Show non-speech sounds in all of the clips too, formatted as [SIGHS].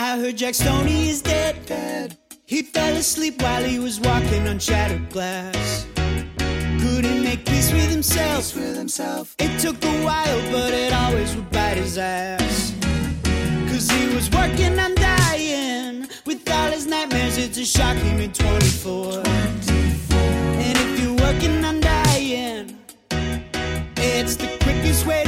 I heard Jack Stoney is dead. dead. He fell asleep while he was walking on shattered glass. Couldn't make peace with himself. with himself. It took a while, but it always would bite his ass. Cause he was working on dying. With all his nightmares, it's a shock he made 24. And if you're working on dying, it's the quickest way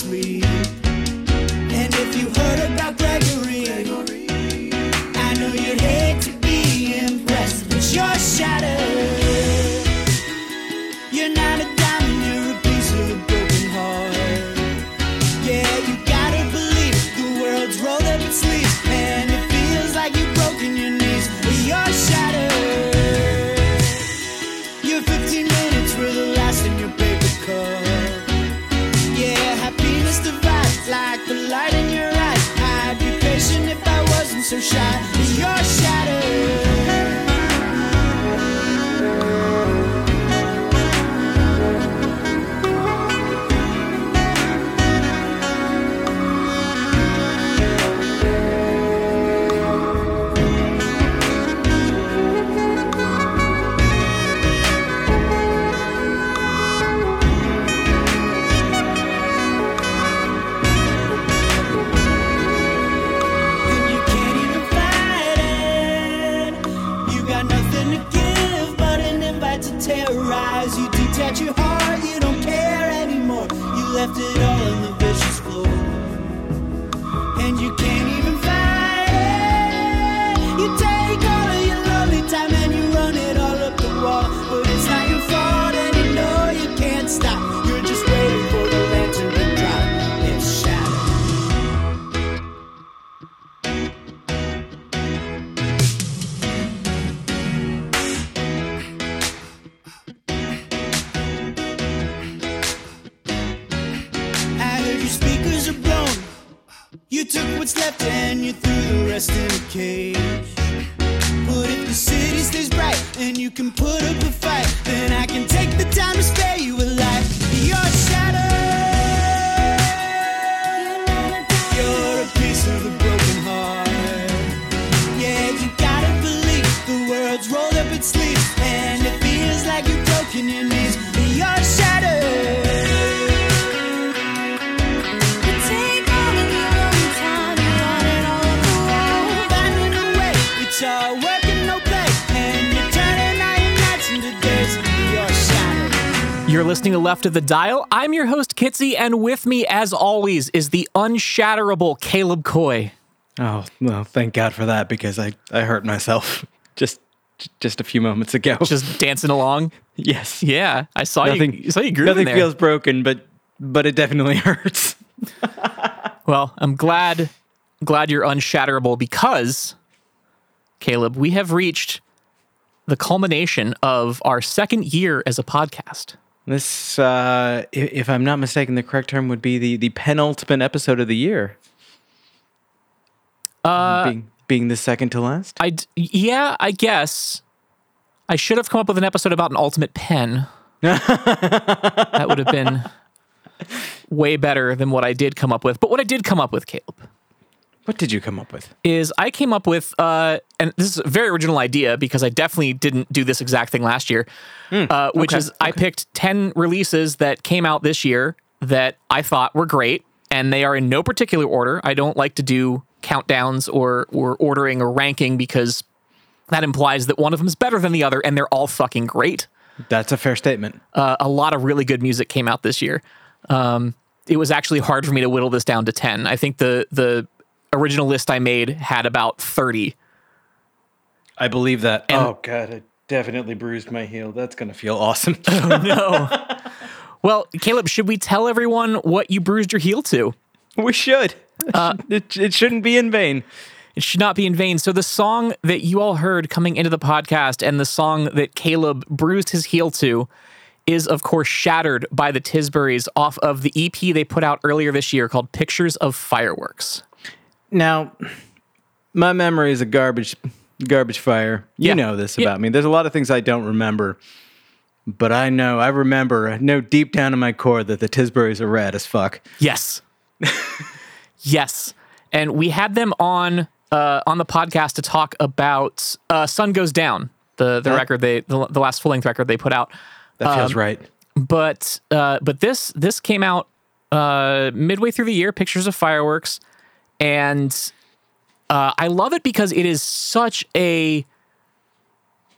sleep. Threw in a cage. But if the city stays bright and you can put up a fight, then I can listening to Left of the Dial. I'm your host, Kitsy, and with me, as always, is the unshatterable Caleb Coy. Oh, well, thank God for that because I, I hurt myself [LAUGHS] just just a few moments ago. [LAUGHS] Just dancing along. yes. Yeah, I saw Nothing, you. I saw you grooving nothing there. feels broken, but but it definitely [LAUGHS] hurts. well, I'm glad glad you're unshatterable because, Caleb, we have reached the culmination of our second year as a podcast. This, uh, if I'm not mistaken, the correct term would be the, the penultimate episode of the year. Uh, being, being the second to last. I yeah, I guess I should have come up with an episode about an ultimate pen. [LAUGHS] that would have been way better than what I did come up with. But what I did come up with, Caleb, What did you come up with? is I came up with, uh, and this is a very original idea because I definitely didn't do this exact thing last year, uh, which okay, is I picked 10 releases that came out this year that I thought were great, and they are in no particular order. I don't like to do countdowns or, or ordering or ranking because that implies that one of them is better than the other, and they're all fucking great. That's a fair statement. Uh, a lot of really good music came out this year. Um, it was actually hard for me to whittle this down to 10. I think the the original list I made had about 30. I believe that. And- oh god, I definitely bruised my heel. That's gonna feel awesome. [LAUGHS] Oh no. well, Caleb, should we tell everyone what you bruised your heel to? we should. Uh, [LAUGHS] it, it shouldn't be in vain. It should not be in vain. So the song that you all heard coming into the podcast and the song that Caleb bruised his heel to is of course Shattered by the Tisburys off of the EP they put out earlier this year called Pictures of Fireworks. Now, my memory is a garbage garbage fire. You Yeah. know this Yeah. about me. There's a lot of things I don't remember. But I know, I remember, I know deep down in my core that the Tisburys are rad as fuck. Yes. [LAUGHS] yes. And we had them on uh, on the podcast to talk about uh, Sun Goes Down, the the record they the, the last full length record they put out. That feels Um, right. but uh, but this this came out uh, midway through the year. Pictures of fireworks, and uh, I love it because it is such a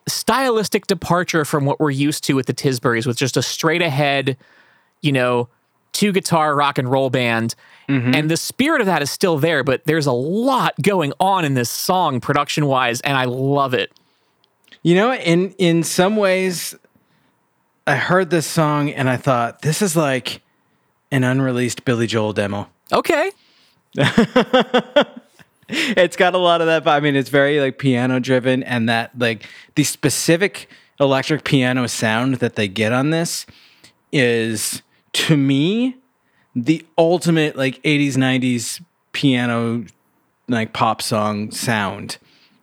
stylistic departure from what we're used to with the Tisburys, with just a straight ahead, you know, two guitar rock and roll band. And the spirit of that is still there, but there's a lot going on in this song production wise, and I love it. You know, in in some ways, I heard this song and I thought this is like an unreleased Billy Joel demo. Okay. [LAUGHS] It's got a lot of that. but I mean, it's very like piano driven, and that like the specific electric piano sound that they get on this is to me the ultimate like 80s 90s piano like pop song sound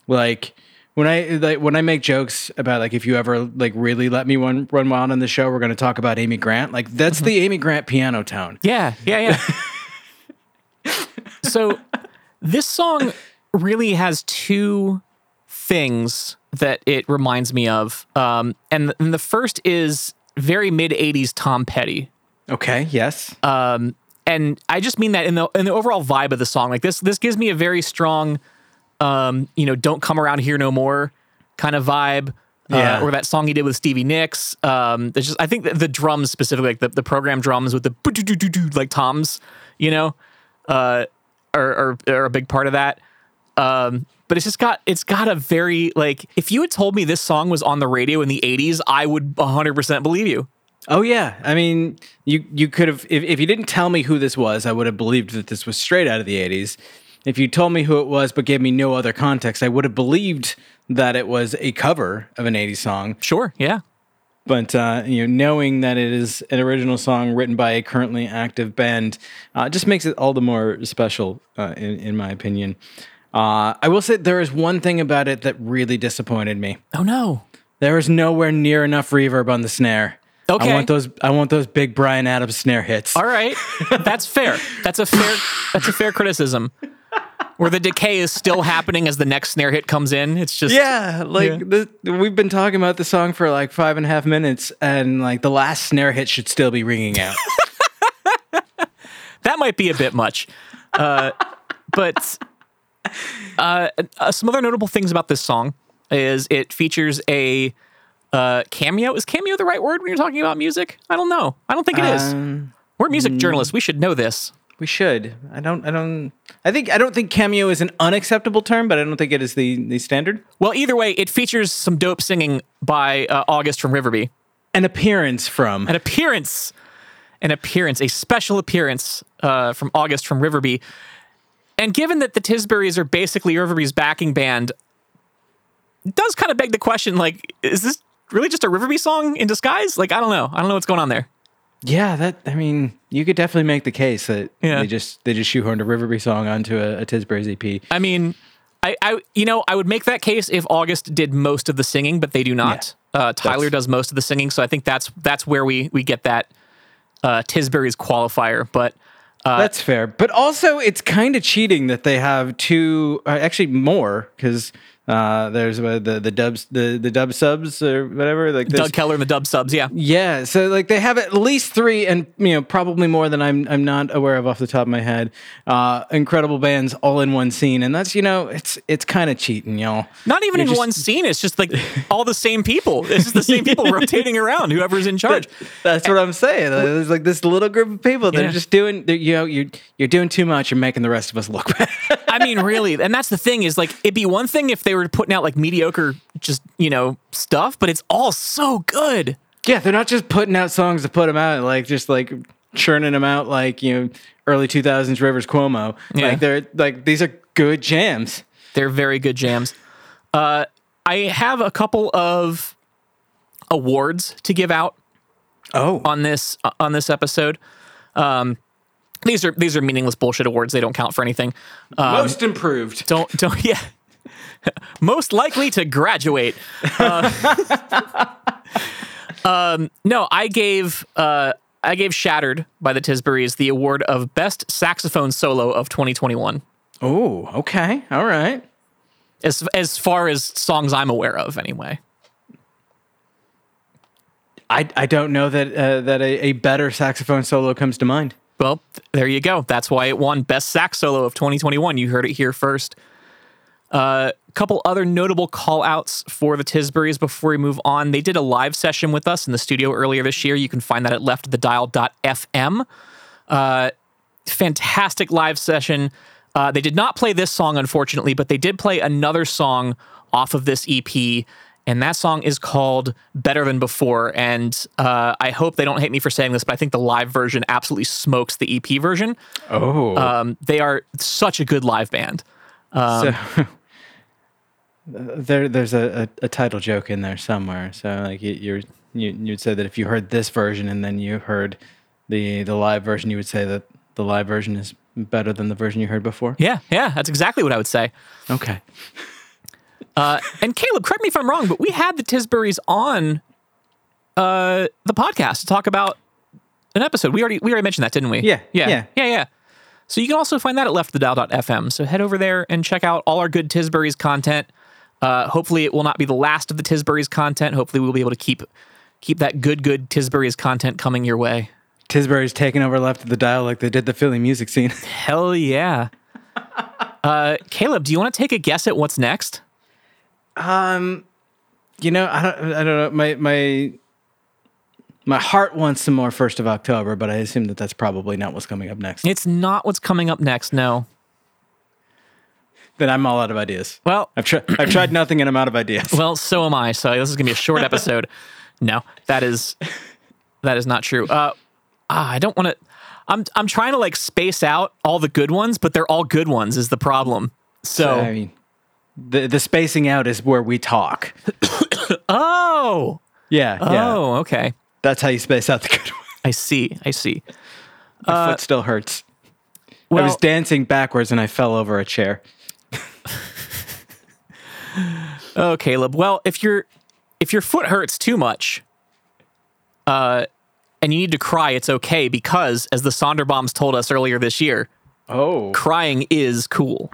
like when i like when i make jokes about like if you ever like really let me run run wild on the show we're going to talk about amy grant like that's mm-hmm. the amy grant piano tone Yeah, yeah, yeah. [LAUGHS] so this song really has two things that it reminds me of. Um, and, and the first is very mid 80s Tom Petty. okay yes Um, and I just mean that in the in the overall vibe of the song. Like this this gives me a very strong um, you know, don't come around here no more kind of vibe. Yeah. Uh, or that song he did with Stevie Nicks. Um, there's just I think that the drums specifically, like the, the program drums with the like toms, you know, uh, are, are are a big part of that. Um, but it's just got it's got a very like if you had told me this song was on the radio in the 80s, I would 100% believe you. Oh yeah, I mean, you you could have if, if you didn't tell me who this was, I would have believed that this was straight out of the '80s. If you told me who it was but gave me no other context, I would have believed that it was a cover of an '80s song. Sure, yeah. But uh, you know, knowing that it is an original song written by a currently active band, uh, just makes it all the more special, uh, in in my opinion. Uh, I will say there is one thing about it that really disappointed me. Oh no. There is nowhere near enough reverb on the snare. Okay. I want those. I want those big Bryan Adams snare hits. All right, [LAUGHS] that's fair. That's a fair. That's a fair criticism. Where the decay is still happening as the next snare hit comes in. It's just Yeah, like Yeah. The, we've been talking about the song for like five and a half minutes, and like the last snare hit should still be ringing out. [LAUGHS] that might be a bit much. Uh, but uh, uh, some other notable things about this song is it features a uh, cameo. Is cameo the right word when you're talking about music? I don't know. I don't think it is. Um, We're music journalists. We should know this. We should. I don't. I don't. I think. I don't think cameo is an unacceptable term, but I don't think it is the the standard. Well, either way, it features some dope singing by uh, August from Riverby. An appearance from. an appearance, an appearance, a special appearance uh, from August from Riverby. And given that the Tisburys are basically Riverby's backing band, it does kind of beg the question: like, is this really just a Riverby song in disguise? Like, I don't know. I don't know what's going on there. Yeah, that. I mean, you could definitely make the case that Yeah. they just they just shoehorned a Riverby song onto a, a Tisbury's EP. I mean, I, I, you know, I would make that case if August did most of the singing, but they do not. Uh, Tyler That's- does most of the singing, so I think that's that's where we we get that uh, Tisbury's qualifier. But Uh, That's fair, but also it's kind of cheating that they have two, uh, actually more, because Uh, there's uh, the the dubs the the dub subs or whatever. Like there's- Doug Keller and the Dub Subs, yeah. Yeah, so like they have at least three, and you know probably more than I'm I'm not aware of off the top of my head. Uh, incredible bands all in one scene, and that's you know it's it's kind of cheating, y'all. Not even You're in just- one scene. It's just like all the same people. It's just the same people [LAUGHS] rotating around. Whoever's in charge. That's what I'm saying. There's like this little group of people that Yeah. are just doing. You know, you're you're doing too much. You're making the rest of us look [LAUGHS] bad. I mean, really, and that's the thing is like it'd be one thing if they were putting out like mediocre, just you know stuff, but it's all so good. yeah, they're not just putting out songs to put them out, like just like churning them out like you know early 2000s Rivers Cuomo. Yeah. Like they're like these are good jams. They're very good jams. Uh, I have a couple of awards to give out Oh, on this uh, on this episode. Um, these are these are meaningless bullshit awards. They don't count for anything. Um, most improved. don't don't [LAUGHS] yeah. Most likely to graduate. Uh, [LAUGHS] um, no, I gave uh, I gave "Shattered" by the Tisburys the award of best saxophone solo of 2021. Oh, okay, all right. As as far as songs I'm aware of, anyway. I, I don't know that uh, that a, a better saxophone solo comes to mind. Well, there you go. That's why it won Best Sax Solo of 2021. You heard it here first. A uh, couple other notable call outs for the Tisburys before we move on. They did a live session with us in the studio earlier this year. You can find that at leftthedial.fm. Uh, fantastic live session. Uh, they did not play this song, unfortunately, but they did play another song off of this EP. And that song is called Better Than Before. And uh, I hope they don't hate me for saying this, but I think the live version absolutely smokes the EP version. Oh, Um, they are such a good live band. so [LAUGHS] there there's a, a, a title joke in there somewhere. So like you, you're you you'd say that if you heard this version and then you heard the the live version, you would say that the live version is better than the version you heard before. Yeah, yeah, that's exactly what I would say. Okay. [LAUGHS] Uh, and Caleb, correct me if I'm wrong, but we had the Tisburys on uh, the podcast to talk about an episode. We already we already mentioned that, didn't we? Yeah, yeah, yeah. yeah, yeah. So you can also find that at leftthedial.fm. So head over there and check out all our good Tisburys content. Uh, hopefully, it will not be the last of the Tisburys content. Hopefully, we'll be able to keep keep that good, good Tisburys content coming your way. Tisbury's taking over left of the dial like they did the Philly music scene. Hell yeah. [LAUGHS] Uh, Caleb, do you want to take a guess at what's next? Um, you know, I don't, I don't know. My my my heart wants some more first of October, but I assume that that's probably not what's coming up next. It's not what's coming up next. No. Then I'm all out of ideas. Well, I've tried I've tried nothing, and I'm out of ideas. well, so am I. So this is gonna be a short episode. [LAUGHS] no, that is that is not true. Uh, ah, I don't want to. I'm I'm trying to like space out all the good ones, but they're all good ones. Is the problem? So I mean, the the spacing out is where we talk. [COUGHS] oh Yeah, yeah. oh okay. That's how you space out the good [LAUGHS] one. I see. I see. My foot still hurts. I was dancing backwards and I fell over a chair. Oh, Caleb. Well, if your if your foot hurts too much, uh, and you need to cry, it's okay because, as the Sonderbombs told us earlier this year, Oh, crying is cool.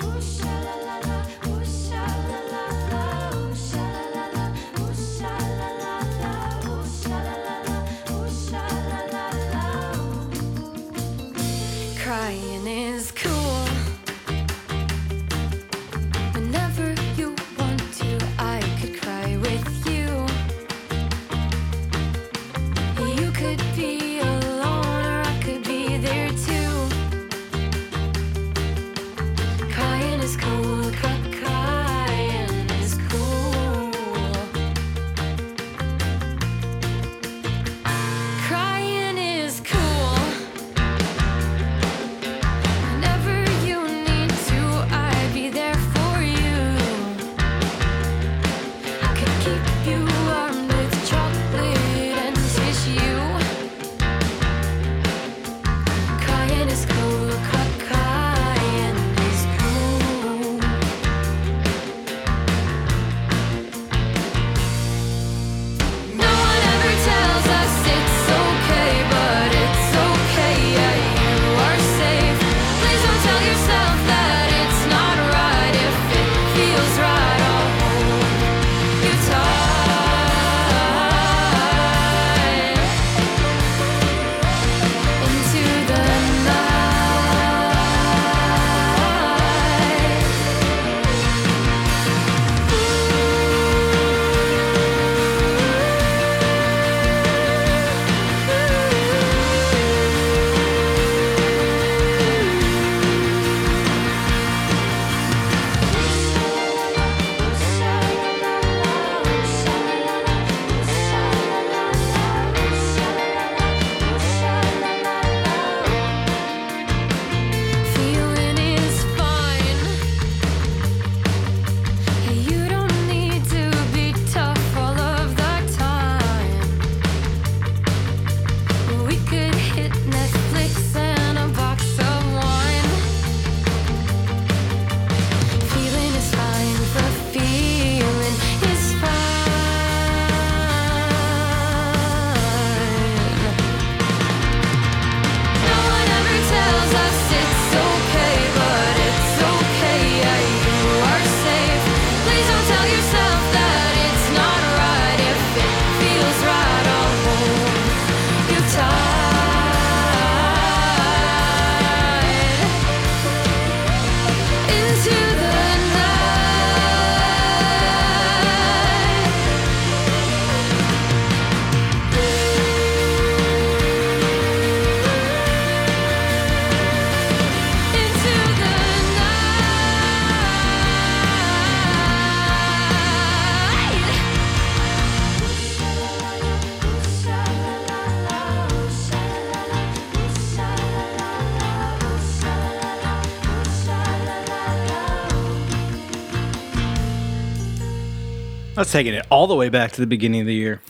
That's taking it all the way back to the beginning of the year.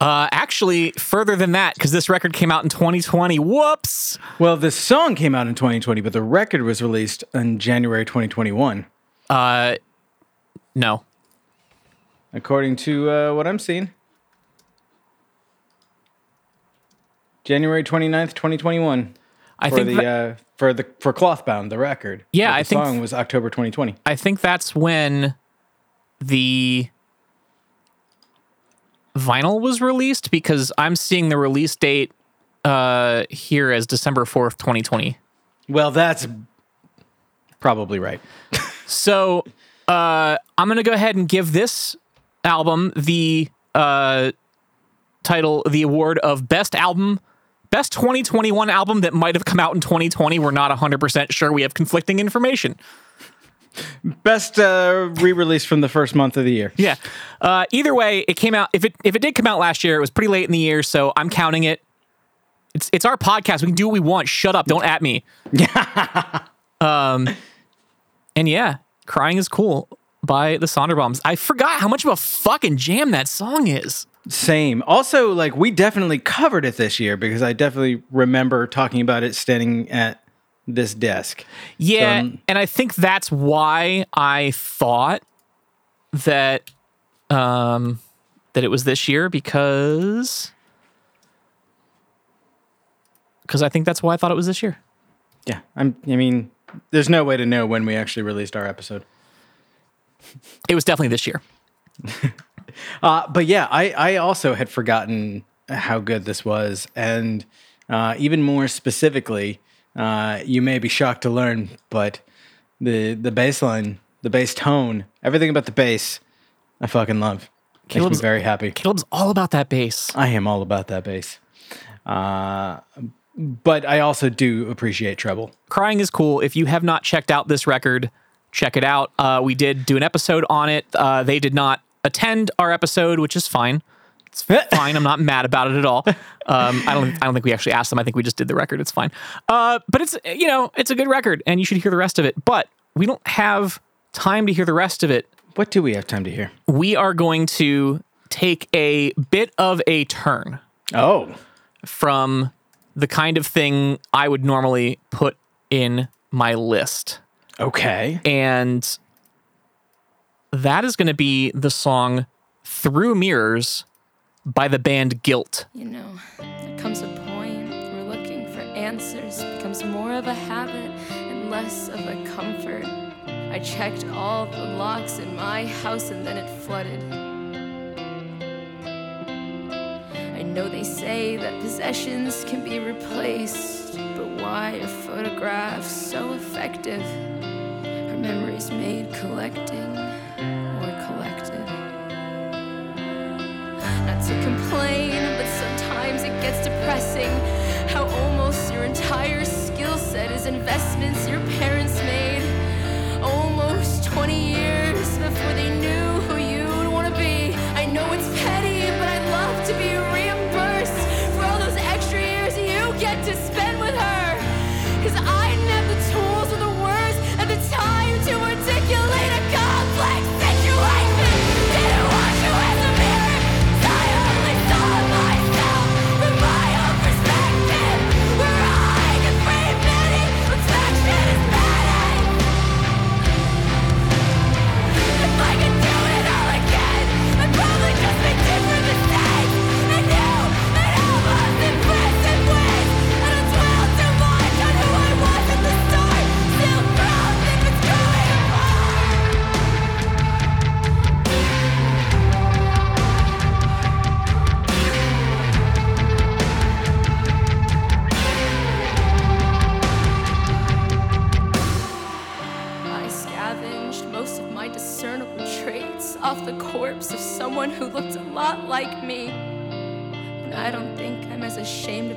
Uh, actually, further than that, because this record came out in 2020. Whoops. Well, the song came out in 2020, but the record was released in January 2021, Uh, no. according to uh, what I'm seeing. January 29th, 2021. I for think the that- uh, for the for Clothbound, the record. Yeah, But I the think- song was October 2020. I think that's when the vinyl was released because I'm seeing the release date uh, here as December 4th, 2020. Well, that's probably right. [LAUGHS] So uh, I'm going to go ahead and give this album the uh, title, the award of Best Album, Best 2021 album that might have come out in 2020. We're not 100% sure. We have conflicting information. Best uh, re-release from the first month of the year. Yeah. Uh, either way, it came out. If it if it did come out last year, it was pretty late in the year, so I'm counting it. It's it's our podcast. We can do what we want. Shut up. Don't at me. [LAUGHS] um, and yeah, crying is cool by the Sonderbombs. I forgot how much of a fucking jam that song is. Same. Also, like we definitely covered it this year because I definitely remember talking about it standing at this desk. Yeah, So, um, and I think that's why I thought that um that it was this year because because I think that's why I thought it was this year. Yeah, I'm. I mean, there's no way to know when we actually released our episode. [LAUGHS] It was definitely this year. [LAUGHS] Uh, but yeah, I, I also had forgotten how good this was. And uh, even more specifically, uh, you may be shocked to learn, but the the bass line, the bass tone, everything about the bass, I fucking love. Makes me Caleb's- very happy. Caleb's all about that bass. I am all about that bass. Uh, but I also do appreciate treble. Crying is cool. If you have not checked out this record, check it out. Uh, we did do an episode on it. Uh, they did not attend our episode, which is fine. It's fine. I'm not mad about it at all. Um, I don't. I don't think we actually asked them. I think we just did the record. It's fine. Uh, but it's you know it's a good record, and you should hear the rest of it. But we don't have time to hear the rest of it. What do we have time to hear? We are going to take a bit of a turn Oh, from the kind of thing I would normally put in my list. okay. and that is going to be the song Through Mirrors by the band Guilt. You know, there comes a point where looking for answers becomes more of a habit and less of a comfort. I checked all the locks in my house and then it flooded. I know they say that possessions can be replaced, but why are photographs so effective? Are memories made collecting to complain, but sometimes it gets depressing how almost your entire skill set is investments your parents made. Almost 20 years before they knew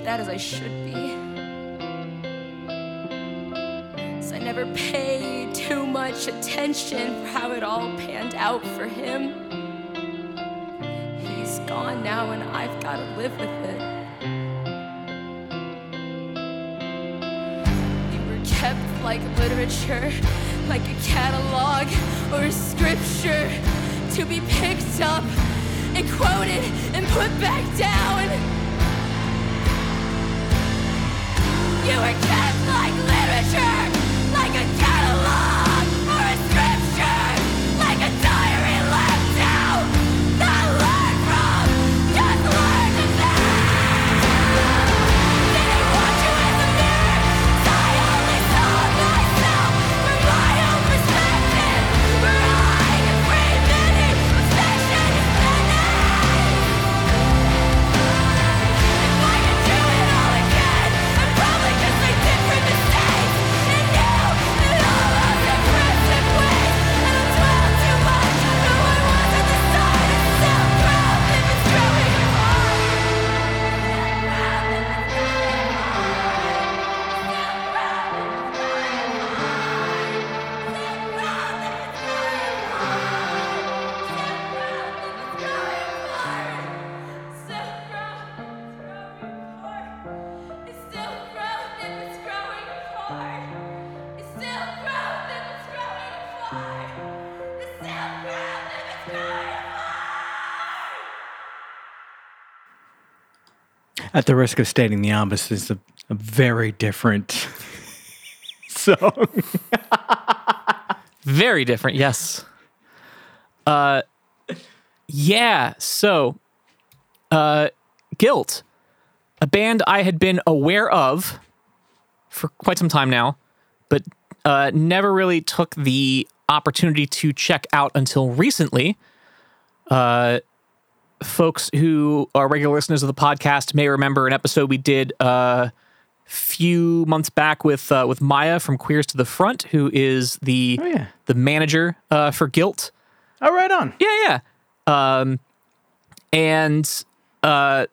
that as I should be. So I never paid too much attention for how it all panned out for him. He's gone now, and I've gotta live with it. You were kept like literature, like a catalog or a scripture. to be picked up and quoted and put back down. You were kept At the risk of stating the obvious, is a, a very different [LAUGHS] song. Very different, yes. Uh yeah, so uh Guilt, a band I had been aware of for quite some time now, but uh never really took the opportunity to check out until recently. Uh folks who are regular listeners of the podcast may remember an episode we did uh few months back with uh, with Maya from Queers to the Front, who is the Oh, yeah. the manager uh, for Guilt. Oh, right on. Yeah, yeah. Um, and uh,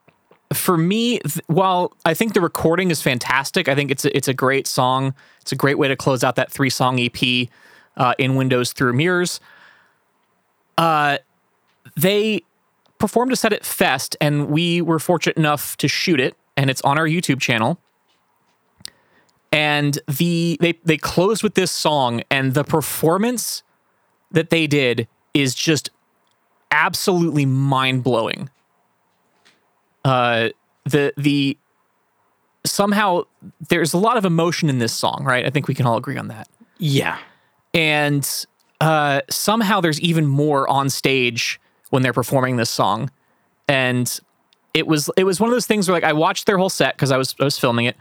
for me, th- while I think the recording is fantastic, I think it's a, it's a great song. It's a great way to close out that three song EP uh, in Windows through Mirrors. Uh, they performed a set at Fest, and we were fortunate enough to shoot it, and it's on our YouTube channel. And the they they closed with this song, and the performance that they did is just absolutely mind blowing. Uh, the the somehow there's a lot of emotion in this song, right? I think we can all agree on that. Yeah. And uh, somehow there's even more on stage when they're performing this song, and it was it was one of those things where like I watched their whole set because I was I was filming it,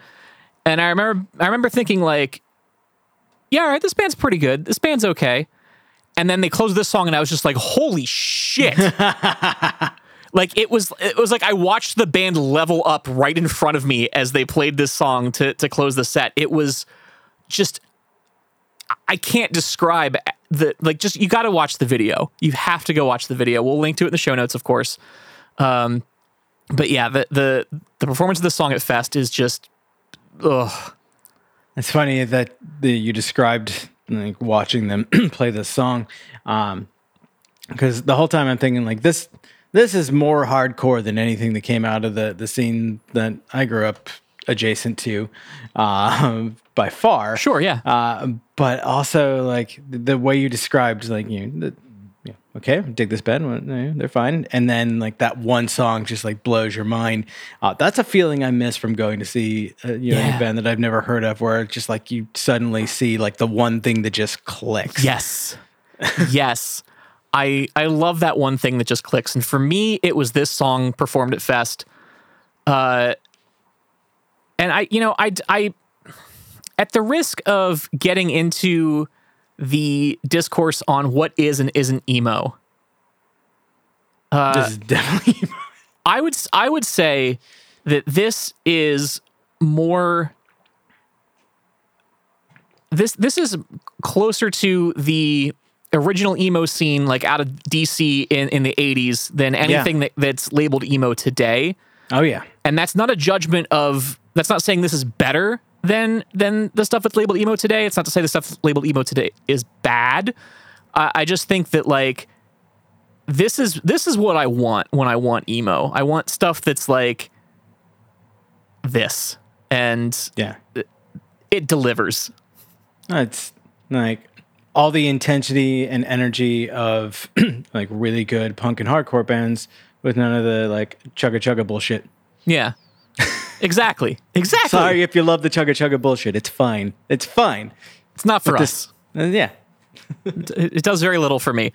and I remember I remember thinking like, yeah, all right, this band's pretty good. This band's okay. And then they closed this song, and I was just like, holy shit. [LAUGHS] like it was it was like I watched the band level up right in front of me as they played this song to to close the set. It was just I can't describe the like just you got to watch the video. You have to go watch the video. We'll link to it in the show notes, of course. Um, but yeah, the the the performance of this song at Fest is just ugh. It's funny that the, you described like watching them [CLEARS THROAT] play this song, because the whole time I'm thinking like this. This is more hardcore than anything that came out of the the scene that I grew up adjacent to, uh, by far. Sure, yeah. Uh, but also like the, way you described, like you, know, the, yeah, okay, dig this band, they're fine, and then like that one song just like blows your mind. Uh, that's a feeling I miss from going to see uh, you know Yeah. a band that I've never heard of, where it's just like you suddenly see like the one thing that just clicks. Yes. yes. I I love that one thing that just clicks. And for me, it was this song performed at Fest. Uh and I you know, I I at the risk of getting into the discourse on what is and isn't emo. Uh, this is definitely. [LAUGHS] I would I would say that this is more this this is closer to the original emo scene like out of DC in, in the 80s than anything that, that's labeled emo today. oh yeah, And that's not a judgment of that's not saying this is better than than the stuff that's labeled emo today. It's not to say the stuff labeled emo today is bad. I I just think that like this is this is what I want when I want emo. I want stuff that's like this and yeah. it delivers. It's like all the intensity and energy of [CLEARS THROAT] like really good punk and hardcore bands with none of the like chugga chugga bullshit. Yeah. [LAUGHS] exactly. Exactly. Sorry if you love the chugga chugga bullshit. It's fine. It's fine. It's not for But us. this, uh, yeah. [LAUGHS] it, does very little for me.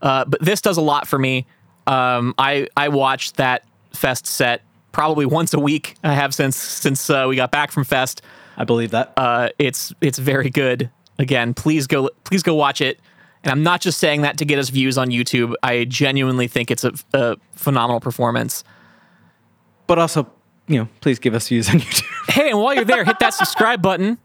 Uh, but this does a lot for me. Um, I I watched that Fest set probably once a week. I have since since uh, we got back from Fest. I believe that. Uh, it's it's very good. Again, please go please go watch it. And I'm not just saying that to get us views on YouTube. I genuinely think it's a, a phenomenal performance. but also, you know, please give us views on [LAUGHS] YouTube. Hey, and while you're there, hit that subscribe button.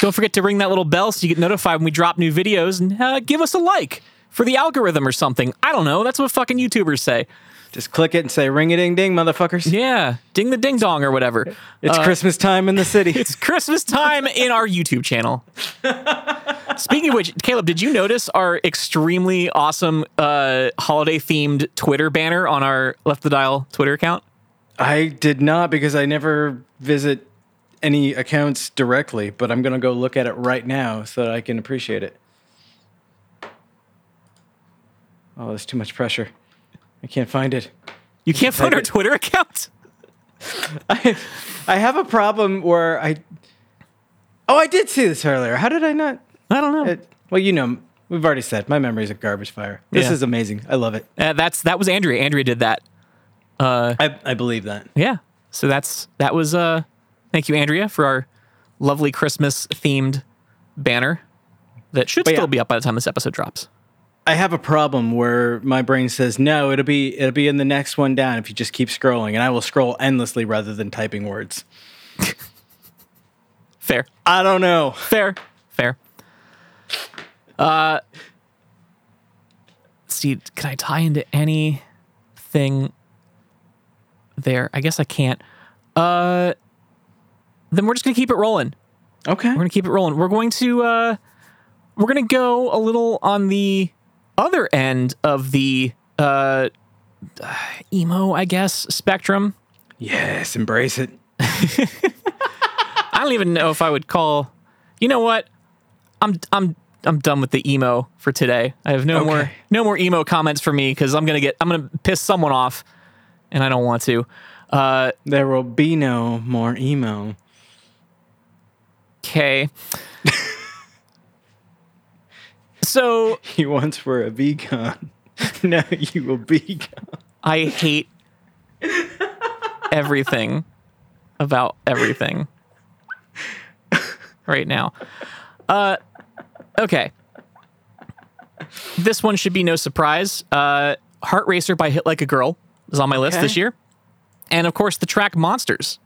Don't forget to ring that little bell so you get notified when we drop new videos and uh, give us a like for the algorithm or something. I don't know. That's what fucking YouTubers say. Just click it and say ring a ding ding, motherfuckers. Yeah, ding the ding dong or whatever. It's Christmas time in the city. [LAUGHS] It's Christmas time in our YouTube channel. [LAUGHS] Speaking of which, Caleb, did you notice our extremely awesome uh, holiday themed Twitter banner on our Left the Dial Twitter account? I did not because I never visit any accounts directly, but I'm going to go look at it right now so that I can appreciate it. Oh, there's too much pressure. I can't find it. You can't find our it. Twitter account? [LAUGHS] I, I have a problem where I. Oh, I did see this earlier. How did I not? I don't know. It, well, you know, we've already said my memory's a garbage fire. This Yeah. is amazing. I love it. Uh, that's that was Andrea. Andrea did that. I, I believe that. Yeah. So that's that was uh thank you Andrea for our lovely Christmas themed banner that should But still yeah. be up by the time this episode drops. I have a problem where my brain says no. It'll be it'll be in the next one down if you just keep scrolling, and I will scroll endlessly rather than typing words. [LAUGHS] Fair. I don't know. Fair. Fair. Uh see, can I tie into anything there? I guess I can't. Uh then we're just gonna keep it rolling. Okay. We're gonna keep it rolling. We're going to uh we're gonna go a little on the other end of the uh emo, I guess, spectrum. Yes, embrace it. [LAUGHS] I don't even know if I would call you know what? I'm I'm I'm done with the emo for today. I have no more no more emo comments for me because I'm gonna get I'm gonna piss someone off and I don't want to. Uh There will be no more emo. okay. [LAUGHS] so You once were a vegan. [LAUGHS] now you will be gone. I hate everything about everything [LAUGHS] right now. Uh, okay. This one should be no surprise. Uh, Heart Racer by Hit Like a Girl is on my list Okay. this year. And of course, the track Monsters.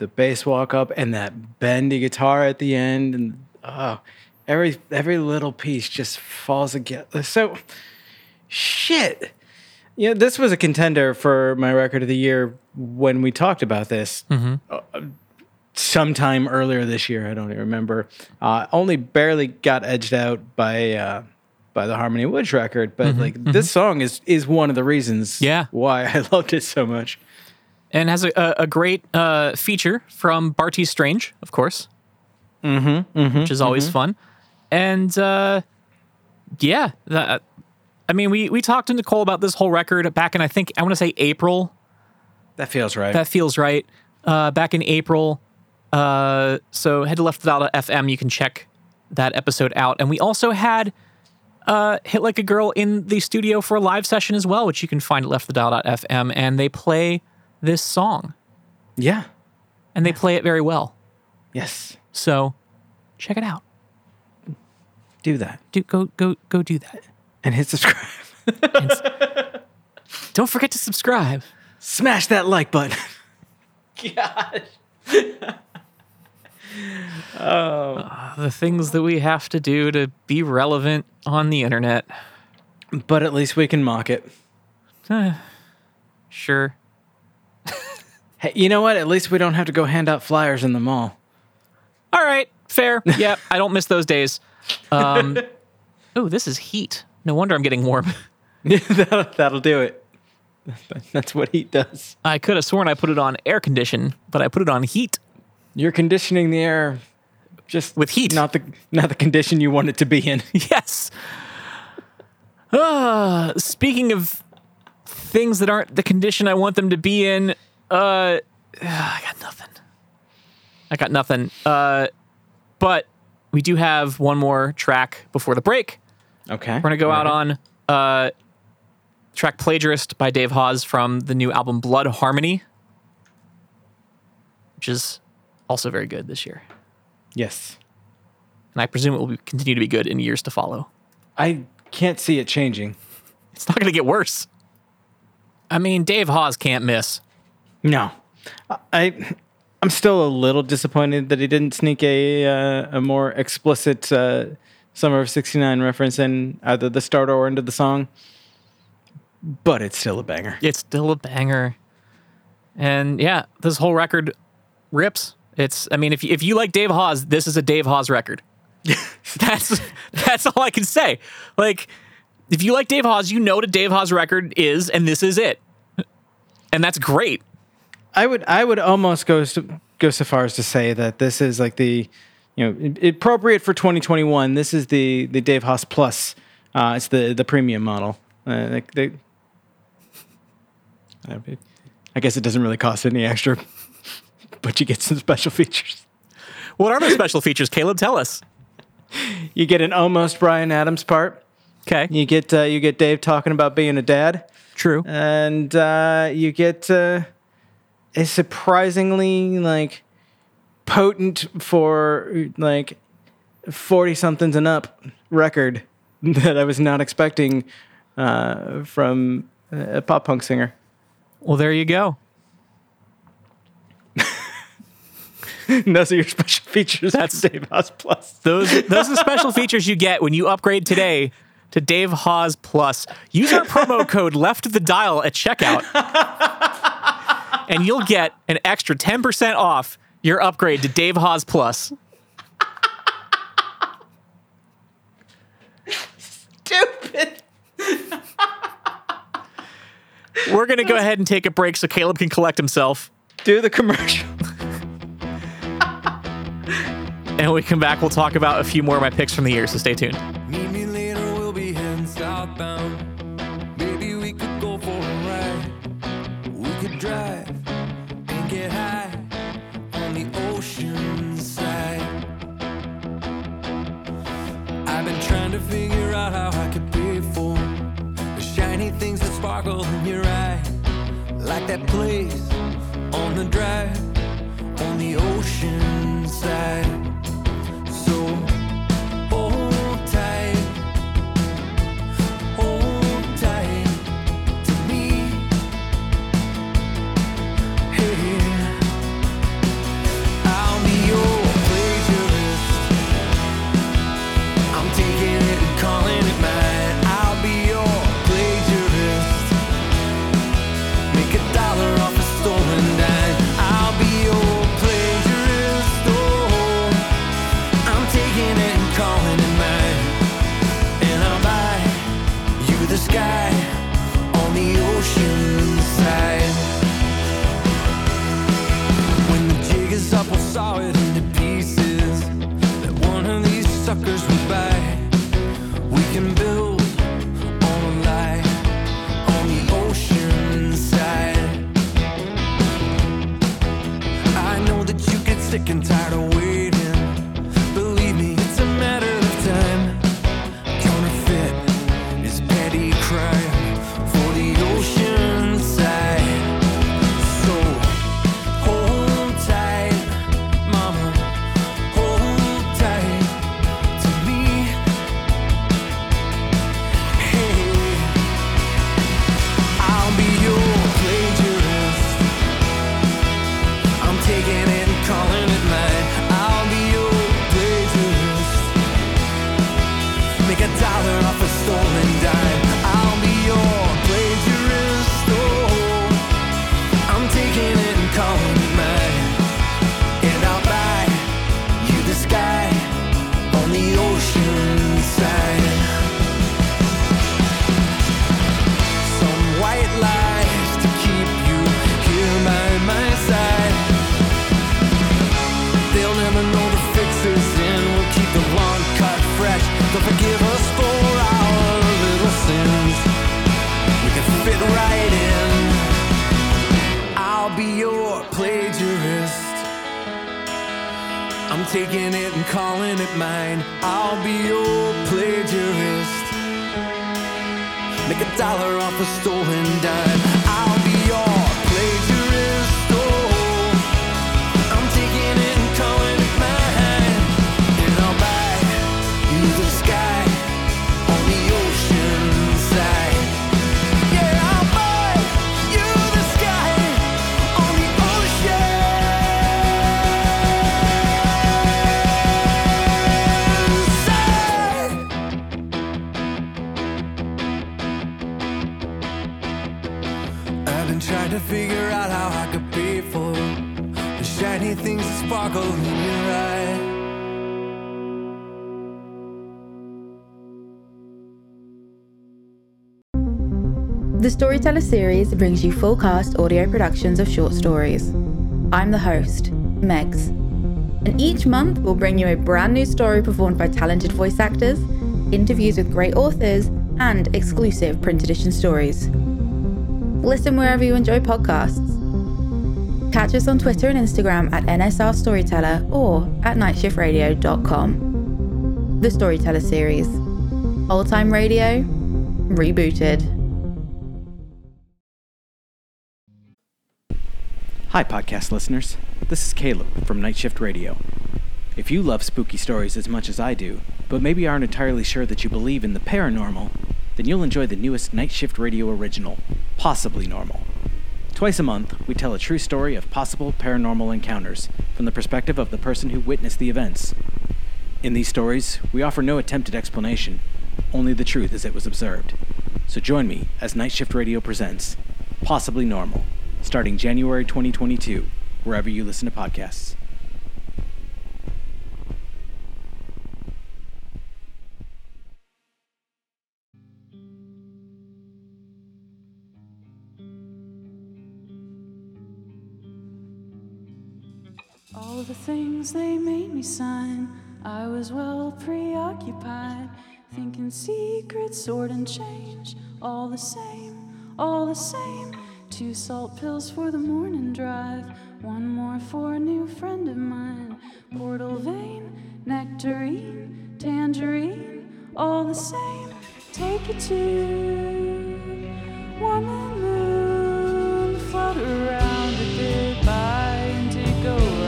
The bass walk up and that bendy guitar at the end and oh every every little piece just falls together. So shit. Yeah, this was a contender for my record of the year when we talked about this. Uh, sometime earlier this year, I don't even remember. Uh, only barely got edged out by uh, by the Harmony Woods record, but like this song is is one of the reasons Yeah. why I [LAUGHS] loved it so much. And has a, a, a great uh, feature from Bartees Strange, of course, mm-hmm, which is always fun. And uh, yeah, that, I mean, we we talked to Nicole about this whole record back in I think I want to say April. That feels right. That feels right. Uh, back in April. Uh, so head to leftwithout.fm. You can check that episode out. And we also had uh, Hit Like a Girl in the studio for a live session as well, which you can find at leftwithout.fm. And they play this song, yeah. and they play it very well. Yes. So check it out. Do that Do go go go do that. and hit subscribe. [LAUGHS] Don't forget to subscribe. Smash that like button. [LAUGHS] Gosh. Oh. [LAUGHS] The things that we have to do to be relevant on the internet. but at least we can mock it. Eh, sure. Hey, you know what? At least we don't have to go hand out flyers in the mall. All right, fair. [LAUGHS] Yep, I don't miss those days. Um, [LAUGHS] oh, this is heat. No wonder I'm getting warm. [LAUGHS] that'll, that'll do it. That's what heat does. I could have sworn I put it on air condition, but I put it on heat. You're conditioning the air just With heat. not the not the condition you want it to be in. Yes. Uh, speaking of things that aren't the condition I want them to be in, uh, [SIGHS] I got nothing. I got nothing. Uh, but we do have one more track before the break. Okay. We're gonna go out on uh, track "Plagiarist" by Dave Hause from the new album Blood Harmony, which is also very good this year, Yes. and I presume it will be, continue to be good in years to follow. I can't see it changing. It's not gonna get worse. I mean, Dave Hause can't miss. No. I I'm still a little disappointed that he didn't sneak a uh, a more explicit uh, Summer of 69 reference in either the start or end of the song. But it's still a banger. It's still a banger, and yeah, this whole record rips. It's. I mean, if you, if you like Dave Hause, this is a Dave Hause record. [LAUGHS] that's that's all I can say. Like, if you like Dave Hause, you know what a Dave Hause record is, and this is it. And that's great. I would I would almost go so, go so far as to say that this is like the you know appropriate for 2021. This is the the Dave Hause Plus. Uh, it's the the premium model. Uh, they, they, I guess it doesn't really cost any extra, [LAUGHS] but you get some special features. What are the special features, Caleb? Tell us. You get an almost Bryan Adams part. Okay. You get uh, you get Dave talking about being a dad. True. and uh, you get a surprisingly like potent for like 40 somethings and up record [LAUGHS] that I was not expecting uh, from a pop punk singer. Well, there you go. [LAUGHS] Those are your special features. That's- Dave Hause Plus. Those those are the [LAUGHS] special features you get when you upgrade today to Dave Hause Plus. Use our promo code left the dial at checkout. And you'll get an extra 10% off your upgrade to Dave Hause Plus. Stupid. We're going to go ahead and take a break so Caleb can collect himself. Do the commercial. [LAUGHS] And when we come back, we'll talk about a few more of my picks from the year, so stay tuned. Meet me later, we'll be heading southbound. Your eye, like that place on the drive on the ocean side. Sick and tired of dollar off a stolen dime. Sparkle in your eye. The Storyteller series brings you full cast audio productions of short stories. I'm the host, Megs. And each month we'll bring you a brand new story performed by talented voice actors, interviews with great authors, and exclusive print edition stories. Listen wherever you enjoy podcasts. Catch us on Twitter and Instagram at NSR Storyteller or at nightshiftradio.com. The Storyteller series. Old time radio, rebooted. Hi, podcast listeners. This is Caleb from Night Shift Radio. If you love spooky stories as much as I do, but maybe aren't entirely sure that you believe in the paranormal, then you'll enjoy the newest Night Shift Radio original, Possibly Normal. Twice a month, we tell a true story of possible paranormal encounters from the perspective of the person who witnessed the events. In these stories, we offer no attempted explanation, only the truth as it was observed. So join me as Night Shift Radio presents Possibly Normal, starting January 2022, wherever you listen to podcasts. The things they made me sign, I was well preoccupied, thinking secret sword and change, all the same, all the same. Two salt pills for the morning drive, one more for a new friend of mine. Portal vein, nectarine, tangerine, all the same. Take it to woman moon, float around a bit by indigo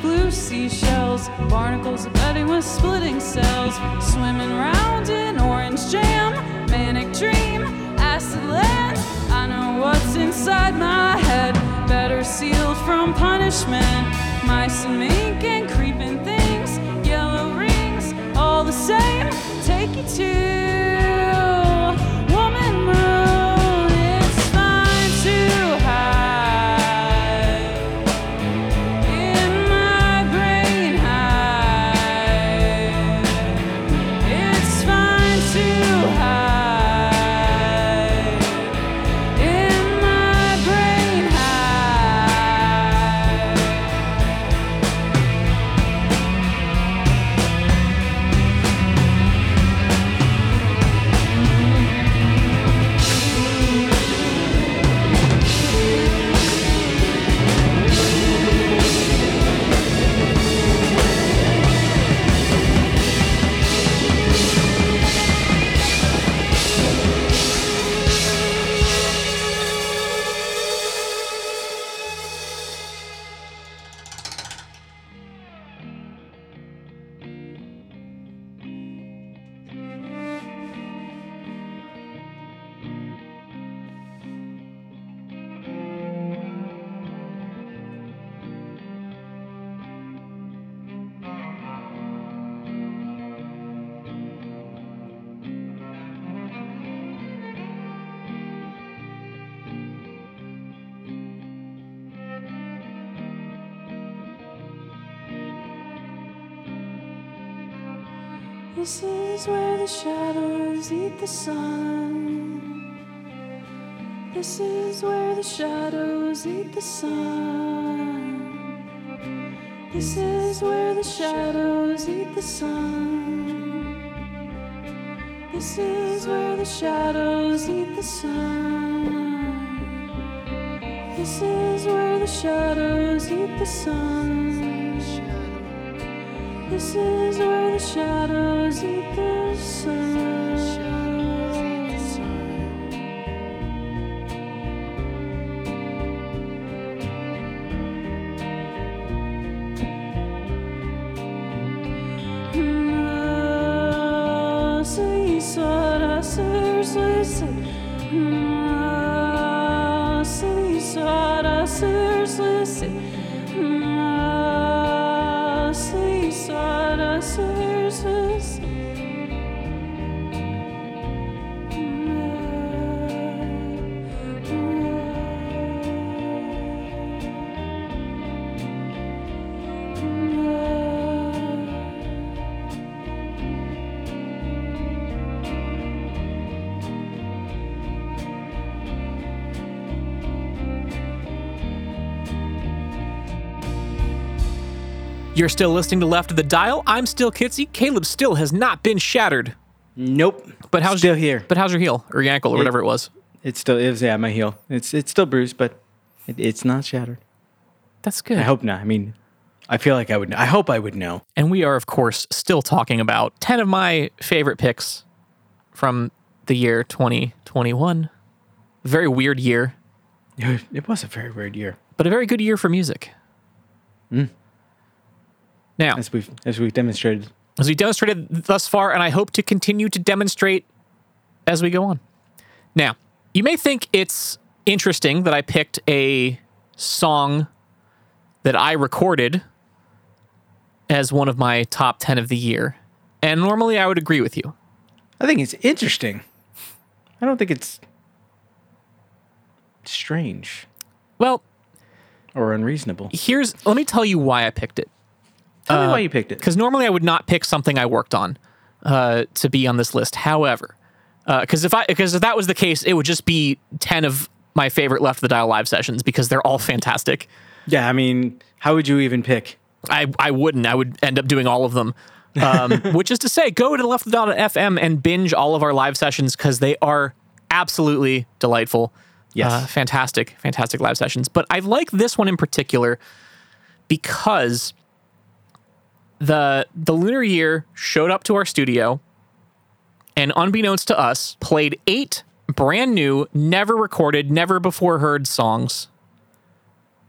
blue seashells, barnacles bedding with splitting cells, swimming round in orange jam, manic dream, acid land. I know what's inside my head, better sealed from punishment. Mice and mink and creeping things, yellow rings, all the same. Take you to is where the shadows eat the sun. This is where the shadows eat the sun. This is where the shadows eat the sun. This is where the shadows eat the sun. This is where the shadows eat the sun. This is where the shadows eat the sun. You're still listening to Left of the Dial. I'm still Kitsy. Caleb still has not been shattered. Nope. But how's still here? But how's your heel or your ankle or whatever it was? It's still it was yeah my heel. It's it's still bruised, but it, it's not shattered. That's good. I hope not. I mean, I feel like I would. I hope I would know. And we are, of course, still talking about 10 of my favorite picks from the year 2021. Very weird year, It, [LAUGHS] it was a very weird year, but a very good year for music. Mm. Now, as we've as we've demonstrated. as we demonstrated thus far, and I hope to continue to demonstrate as we go on. Now, you may think it's interesting that I picked a song that I recorded as one of my top 10 of the year. And normally I would agree with you. I think it's interesting. I don't think it's strange Well, or unreasonable. here's let me tell you why I picked it. Tell me why you picked it. Because normally I would not pick something I worked on uh, to be on this list. However, because if I because if that was the case, it would just be ten of my favorite Left of the Dial live sessions because they're all fantastic. Yeah, I mean, how would you even pick? I I wouldn't. I would end up doing all of them. Um, [LAUGHS] which is to say, go to Left of the Dial FM and binge all of our live sessions because they are absolutely delightful. Yes. Uh, fantastic, fantastic live sessions. But I like this one in particular because the the lunar year showed up to our studio and unbeknownst to us played eight brand new never recorded never before heard songs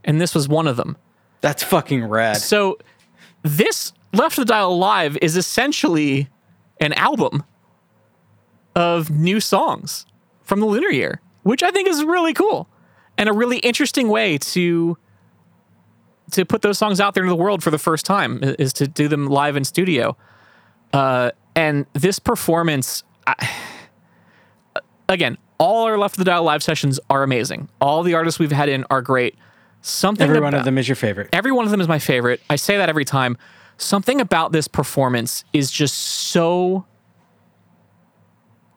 and this was one of them That's fucking rad. so this left the dial live is essentially an album of new songs from the lunar year which i think is really cool and a really interesting way to to put those songs out there into the world for the first time is to do them live in studio uh, and this performance I, again all our left of the dial live sessions are amazing all the artists we've had in are great something Every one of them is your favorite. every one of them is my favorite. I say that every time. Something about this performance is just so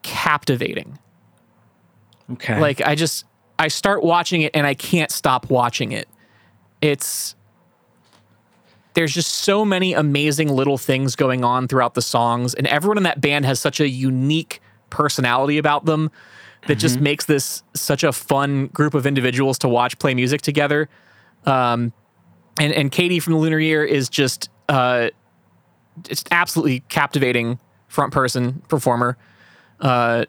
captivating. Okay. Like I just I start watching it and I can't stop watching it. It's there's just so many amazing little things going on throughout the songs and everyone in that band has such a unique personality about them that just makes this such a fun group of individuals to watch play music together. Um, and and Katie from the Lunar Year is just uh, just absolutely captivating front person performer. Uh,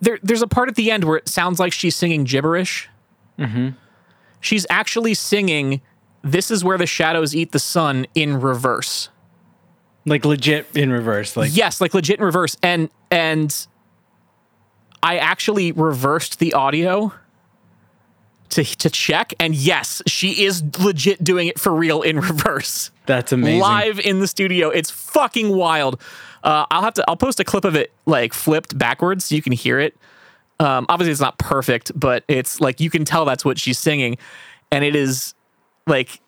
there, there's a part at the end where it sounds like she's singing gibberish. She's actually singing "This is where the shadows eat the sun" in reverse. like legit in reverse. Like Yes, like legit in reverse. And and I actually reversed the audio to to check, and yes, she is legit doing it for real in [LAUGHS] reverse. that's amazing. Live in the studio. It's fucking wild. Uh, I'll have to I'll post a clip of it like flipped backwards so you can hear it. Um, obviously it's not perfect, but it's like you can tell that's what she's singing. And it is like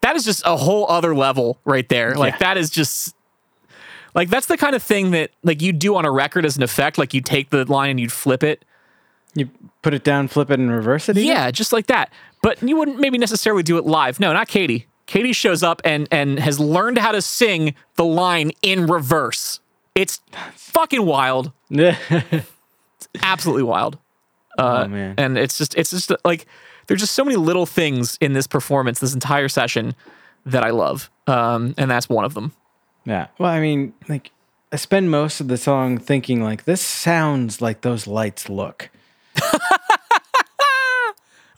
that is just a whole other level right there. Like that is just like that's the kind of thing that like you do on a record as an effect. Like you take the line and you'd flip it. You put it down, flip it, and reverse it. Yeah, just like that. But you wouldn't maybe necessarily do it live. No, not Katie. Katie shows up and and has learned how to sing the line in reverse. It's fucking wild. [LAUGHS] Absolutely wild. oh man. And it's just it's just like there's just so many little things in this performance, this entire session that I love. Um, and that's one of them. Yeah. Well, I mean, like, I spend most of the song thinking, like, this sounds like those lights look. [LAUGHS]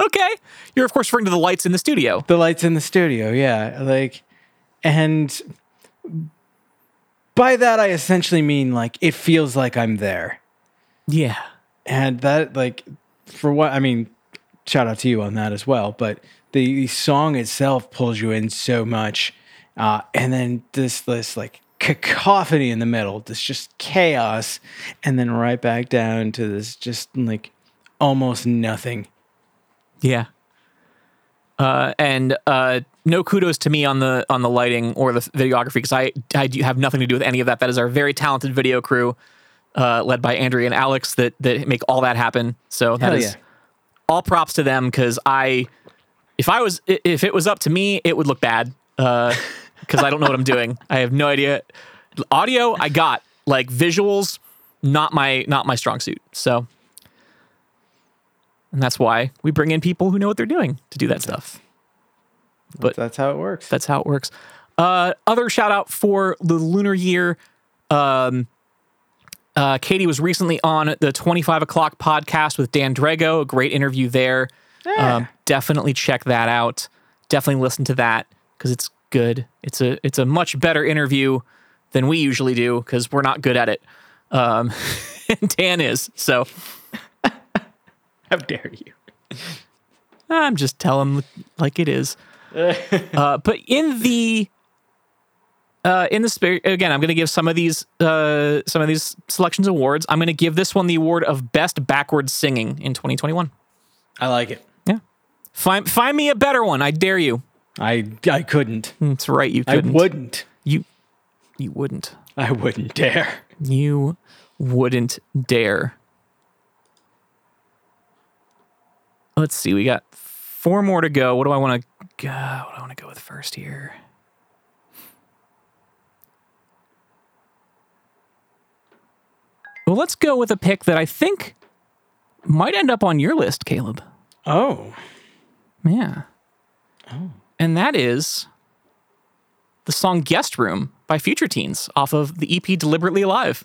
Okay. You're of course referring to the lights in the studio. The lights in the studio, yeah. Like, and by that, I essentially mean, like, it feels like I'm there. Yeah. And that, like, for what, I mean, shout out to you on that as well. But the song itself pulls you in so much. Uh, and then this, this, like, cacophony in the middle, this just chaos. And then right back down to this just, like, almost nothing. Yeah. Uh, and uh, no kudos to me on the on the lighting or the videography because I I do have nothing to do with any of that. That is our very talented video crew, uh, led by Andrea and Alex, that that make all that happen. So that Hell is yeah. all props to them because I, if I was if it was up to me, it would look bad [LAUGHS] because I don't know what I'm doing. I have no idea. Audio, I got like visuals, not my not my strong suit. So. And that's why we bring in people who know what they're doing to do that stuff. But- that's how it works. That's how it works. Uh, other shout out for the lunar year. Um, uh, Katie was recently on the 25 o'clock podcast with Dan Drago. A great interview there. Um, definitely check that out. Definitely listen to that because it's good. It's a it's a much better interview than we usually do because we're not good at it. Um, [LAUGHS] and Dan is. So [LAUGHS] how dare you? I'm just telling like it is. [LAUGHS] uh, but in the uh, in the spirit again, I'm going to give some of these uh, some of these selections awards. I'm going to give this one the award of best backwards singing in 2021. I like it. Yeah, find find me a better one. I dare you. I I couldn't. That's right. You I couldn't. wouldn't. You you wouldn't. I wouldn't dare. You wouldn't dare. Let's see. We got four more to go. What do I want to go? What do I want to go with first here? Well, let's go with a pick that I think might end up on your list, Caleb. Oh. Yeah. Oh. And that is the song Guest Room by Future Teens off of the EP Deliberately Alive.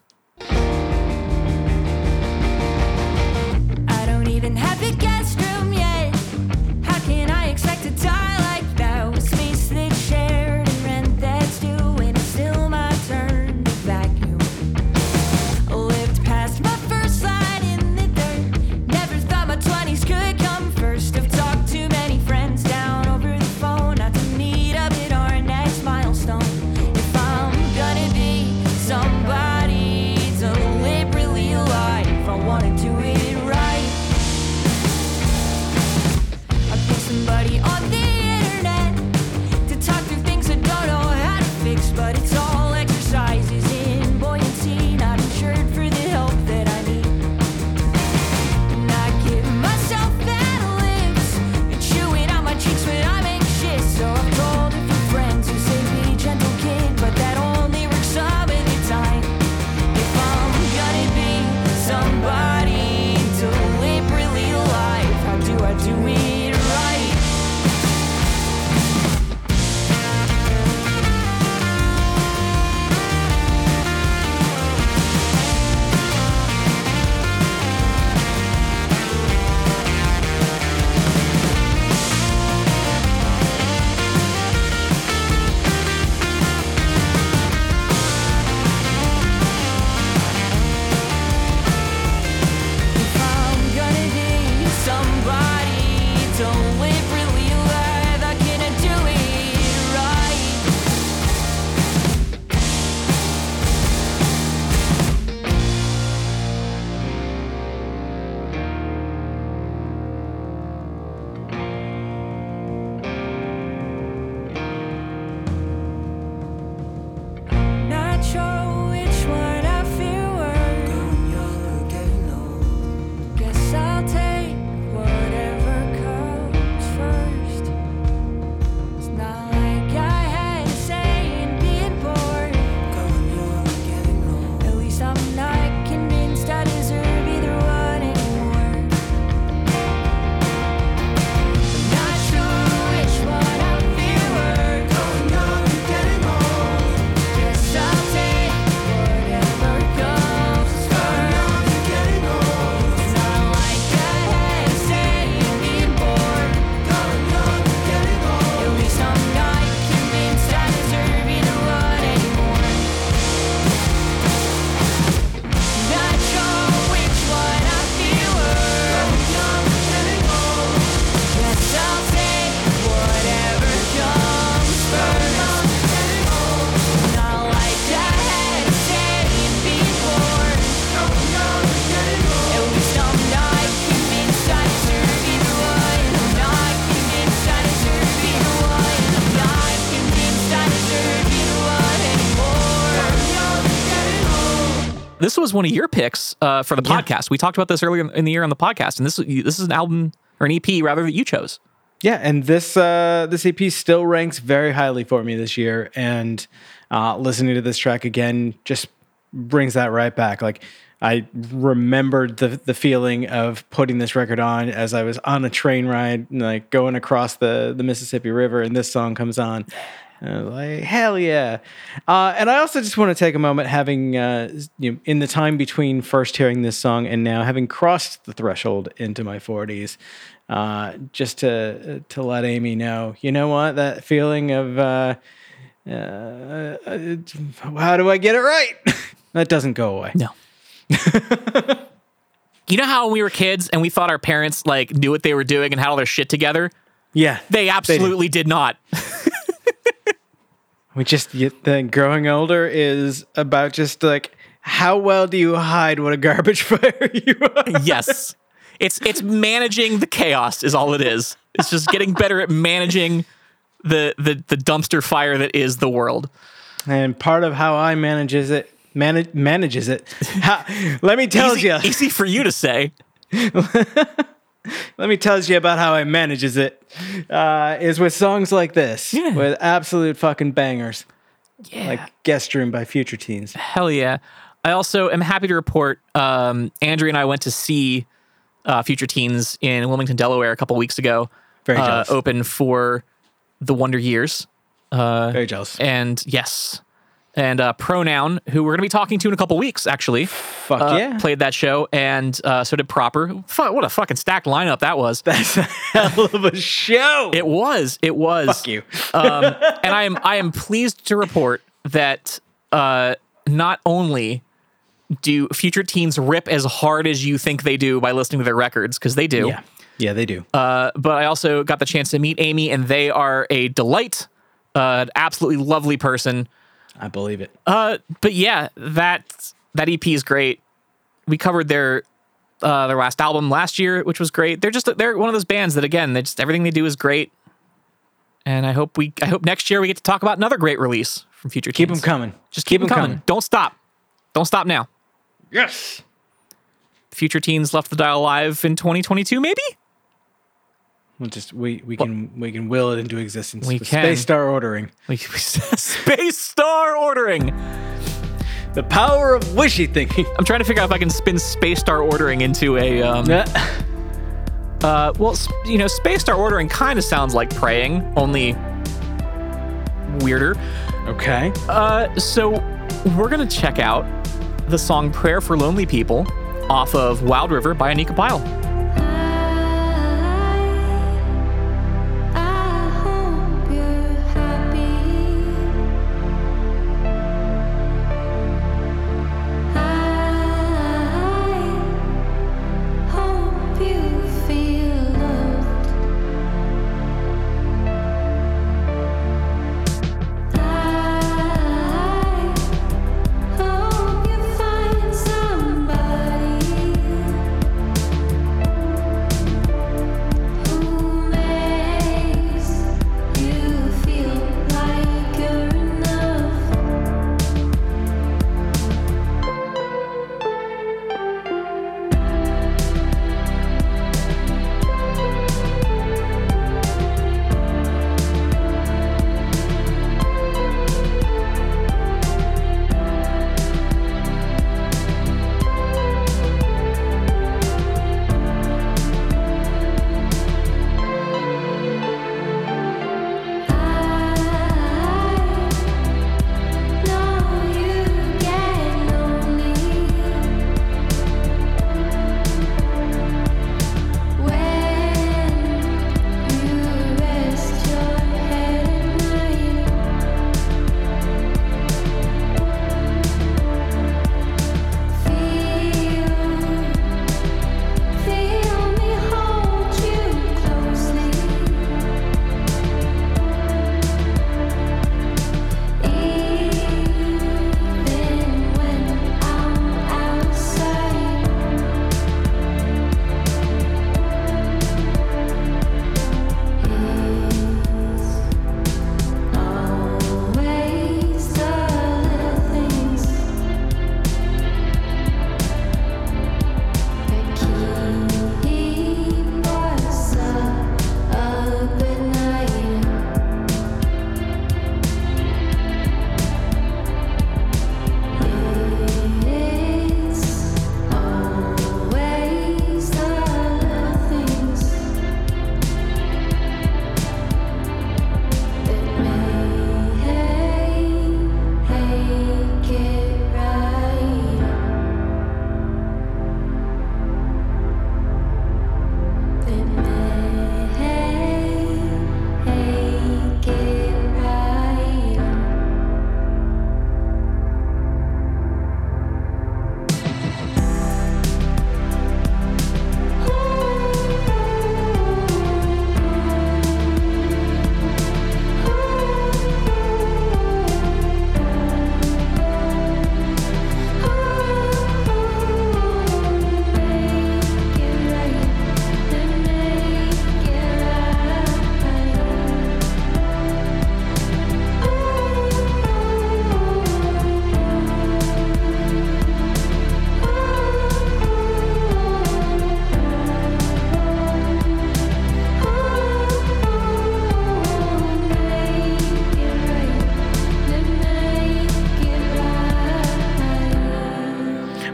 Was one of your picks uh, for the podcast. We talked about this earlier in the year on the podcast, and this this is an album or an EP rather that you chose. Yeah, and this uh, this EP still ranks very highly for me this year, and uh, listening to this track again just brings that right back. Like I remembered the the feeling of putting this record on as I was on a train ride, like going across the the Mississippi River, and this song comes on. And I was like hell yeah! Uh, and I also just want to take a moment, having uh, you know, in the time between first hearing this song and now having crossed the threshold into my forties, uh, just to to let Amy know, you know what, that feeling of uh, uh, uh, how do I get it right? [LAUGHS] that doesn't go away. No. [LAUGHS] you know how when we were kids and we thought our parents like knew what they were doing and had all their shit together? Yeah, They absolutely did not. [LAUGHS] we just the growing older is about just like how well do you hide what a garbage [LAUGHS] fire you are? yes. It's it's managing the chaos is all it is. It's just getting better at managing the the the dumpster fire that is the world. And part of how I manages it manage, manages it. How, let me tell Easy, you. easy for you to say. [LAUGHS] [LAUGHS] Let me tell you about how I manages it. Uh, is with songs like this, Yeah. with absolute fucking bangers, Yeah. like "Guest Room" by Future Teens. Hell yeah. I also am happy to report um, Andrea and I went to see uh, Future Teens in Wilmington, Delaware a couple weeks ago. Very uh, jealous. open for the Wonder Years. Very jealous. And yes. And uh, Pronoun, who we're going to be talking to in a couple weeks, actually, Fuck uh, yeah! played that show. And uh, so did Proper. What a fucking stacked lineup that was. [LAUGHS] That's a hell of a show. It was. It was. Fuck you. [LAUGHS] um, and I am I am pleased to report that uh, not only do future teens rip as hard as you think they do by listening to their records because they do, Yeah, yeah, they do. uh, but I also got the chance to meet Amy, and they are a delight, uh, an absolutely lovely person. I believe it. Uh, but yeah, that that EP is great. We covered their uh, their last album last year, which was great. They're just they're one of those bands that again, they just everything they do is great. And I hope we I hope next year we get to talk about another great release from Future Keep them coming. Just keep, them coming. Don't stop. Don't stop now. Yes. Future Teens left the dial alive in 2022, maybe. We'll just we we can we can will it into existence. We can. Space Star ordering. [LAUGHS] We, we [LAUGHS] Space Star ordering. The power of wishy thinking. I'm trying to figure out if I can spin Space Star ordering into a um, [LAUGHS] Uh, well, you know, Space Star ordering kind of sounds like praying, only weirder. okay. Uh, so we're gonna check out the song "Prayer for Lonely People" off of Wild River by Anika Pyle.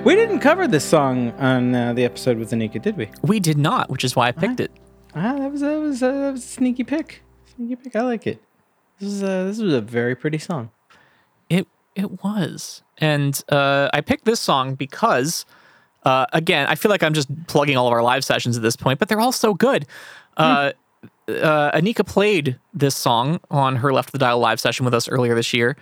We didn't cover this song on uh, the episode with Anika, did we? We did not, which is why I picked it. Ah, that was that was uh, that was a sneaky pick. Sneaky pick. I like it. This is uh, this was a very pretty song. It it was, and uh, I picked this song because, uh, again, I feel like I'm just plugging all of our live sessions at this point, but they're all so good. Uh, uh, Anika played this song on her Left the Dial live session with us earlier this year,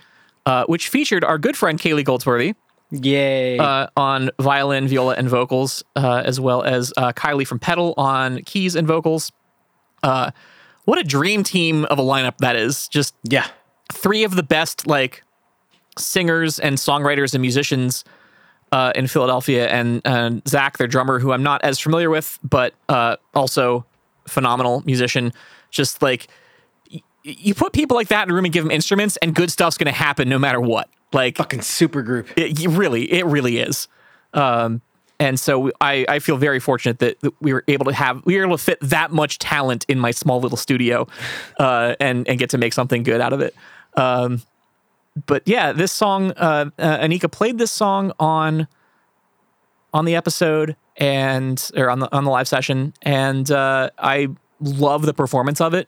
uh, which featured our good friend Kayleigh Goldsworthy Yay! uh, on violin, viola, and vocals, uh, as well as uh, Kylie from Pedal on keys and vocals. Uh, what a dream team of a lineup that is! Just yeah. three of the best like singers and songwriters and musicians uh, in Philadelphia, and and Zach, their drummer, who I'm not as familiar with, but uh, also phenomenal musician. Just like y- you put people like that in a room and give them instruments, and good stuff's going to happen no matter what. Like Fucking super group. it, you really, it really is. Um, and so I, I feel very fortunate that, that we were able to have we were able to fit that much talent in my small little studio, uh, and and get to make something good out of it. Um, but yeah, this song, uh, uh, Anika played this song on on the episode and or on the on the live session, and uh, I love the performance of it,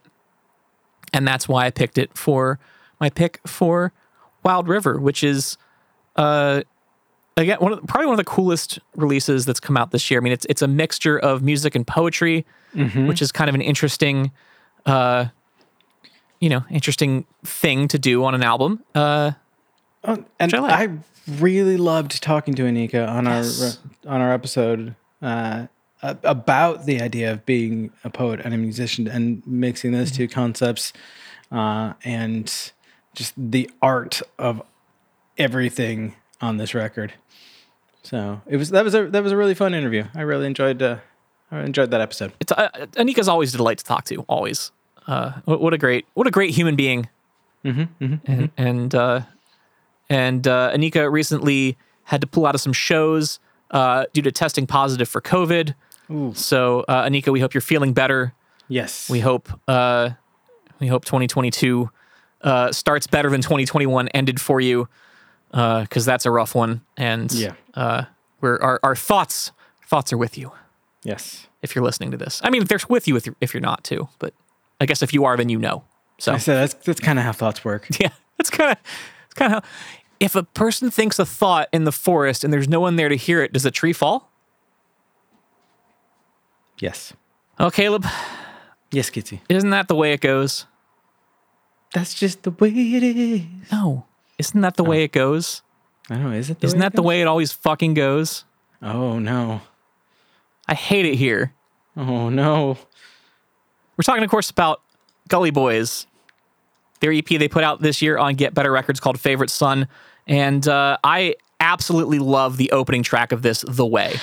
and that's why I picked it for my pick for Wild River, which is uh again one of probably one of the coolest releases that's come out this year. I mean, it's it's a mixture of music and poetry, which is kind of an interesting uh you know, interesting thing to do on an album. Uh Oh, and I I, really loved talking to Anika on Yes. our on our episode uh, about the idea of being a poet and a musician and mixing those two concepts uh, and just the art of everything on this record. So it was that was a that was a really fun interview. I really enjoyed uh, I enjoyed that episode. it's uh, Anika's always a delight to talk to, always. Uh what, a great what a great human being. and and uh, and uh, Anika recently had to pull out of some shows uh, due to testing positive for COVID. So uh, Anika, we hope you're feeling better. Yes, We hope uh, we hope 2022 uh, starts better than 2021 ended for you, because that's a rough one. And Yeah. uh, we're our, our thoughts thoughts are with you yes. if you're listening to this. I mean, they're with you if you're, if you're not too, but I guess if you are, then you know. So I said that's that's kind of how thoughts work. [LAUGHS] yeah, that's kind of it's kind of. If a person thinks a thought in the forest and there's no one there to hear it, does a tree fall? Yes, Oh, Caleb, yes, Kitty. isn't that the way it goes? That's just the way it is. No, isn't that the way it goes? I don't know. Is it? The Isn't way that it the goes? way it always fucking goes? Oh no. I hate it here. Oh no. We're talking, of course, about Gully Boys, their EP they put out this year on Get Better Records called Favorite Son. And uh, I absolutely love the opening track of this, The Way.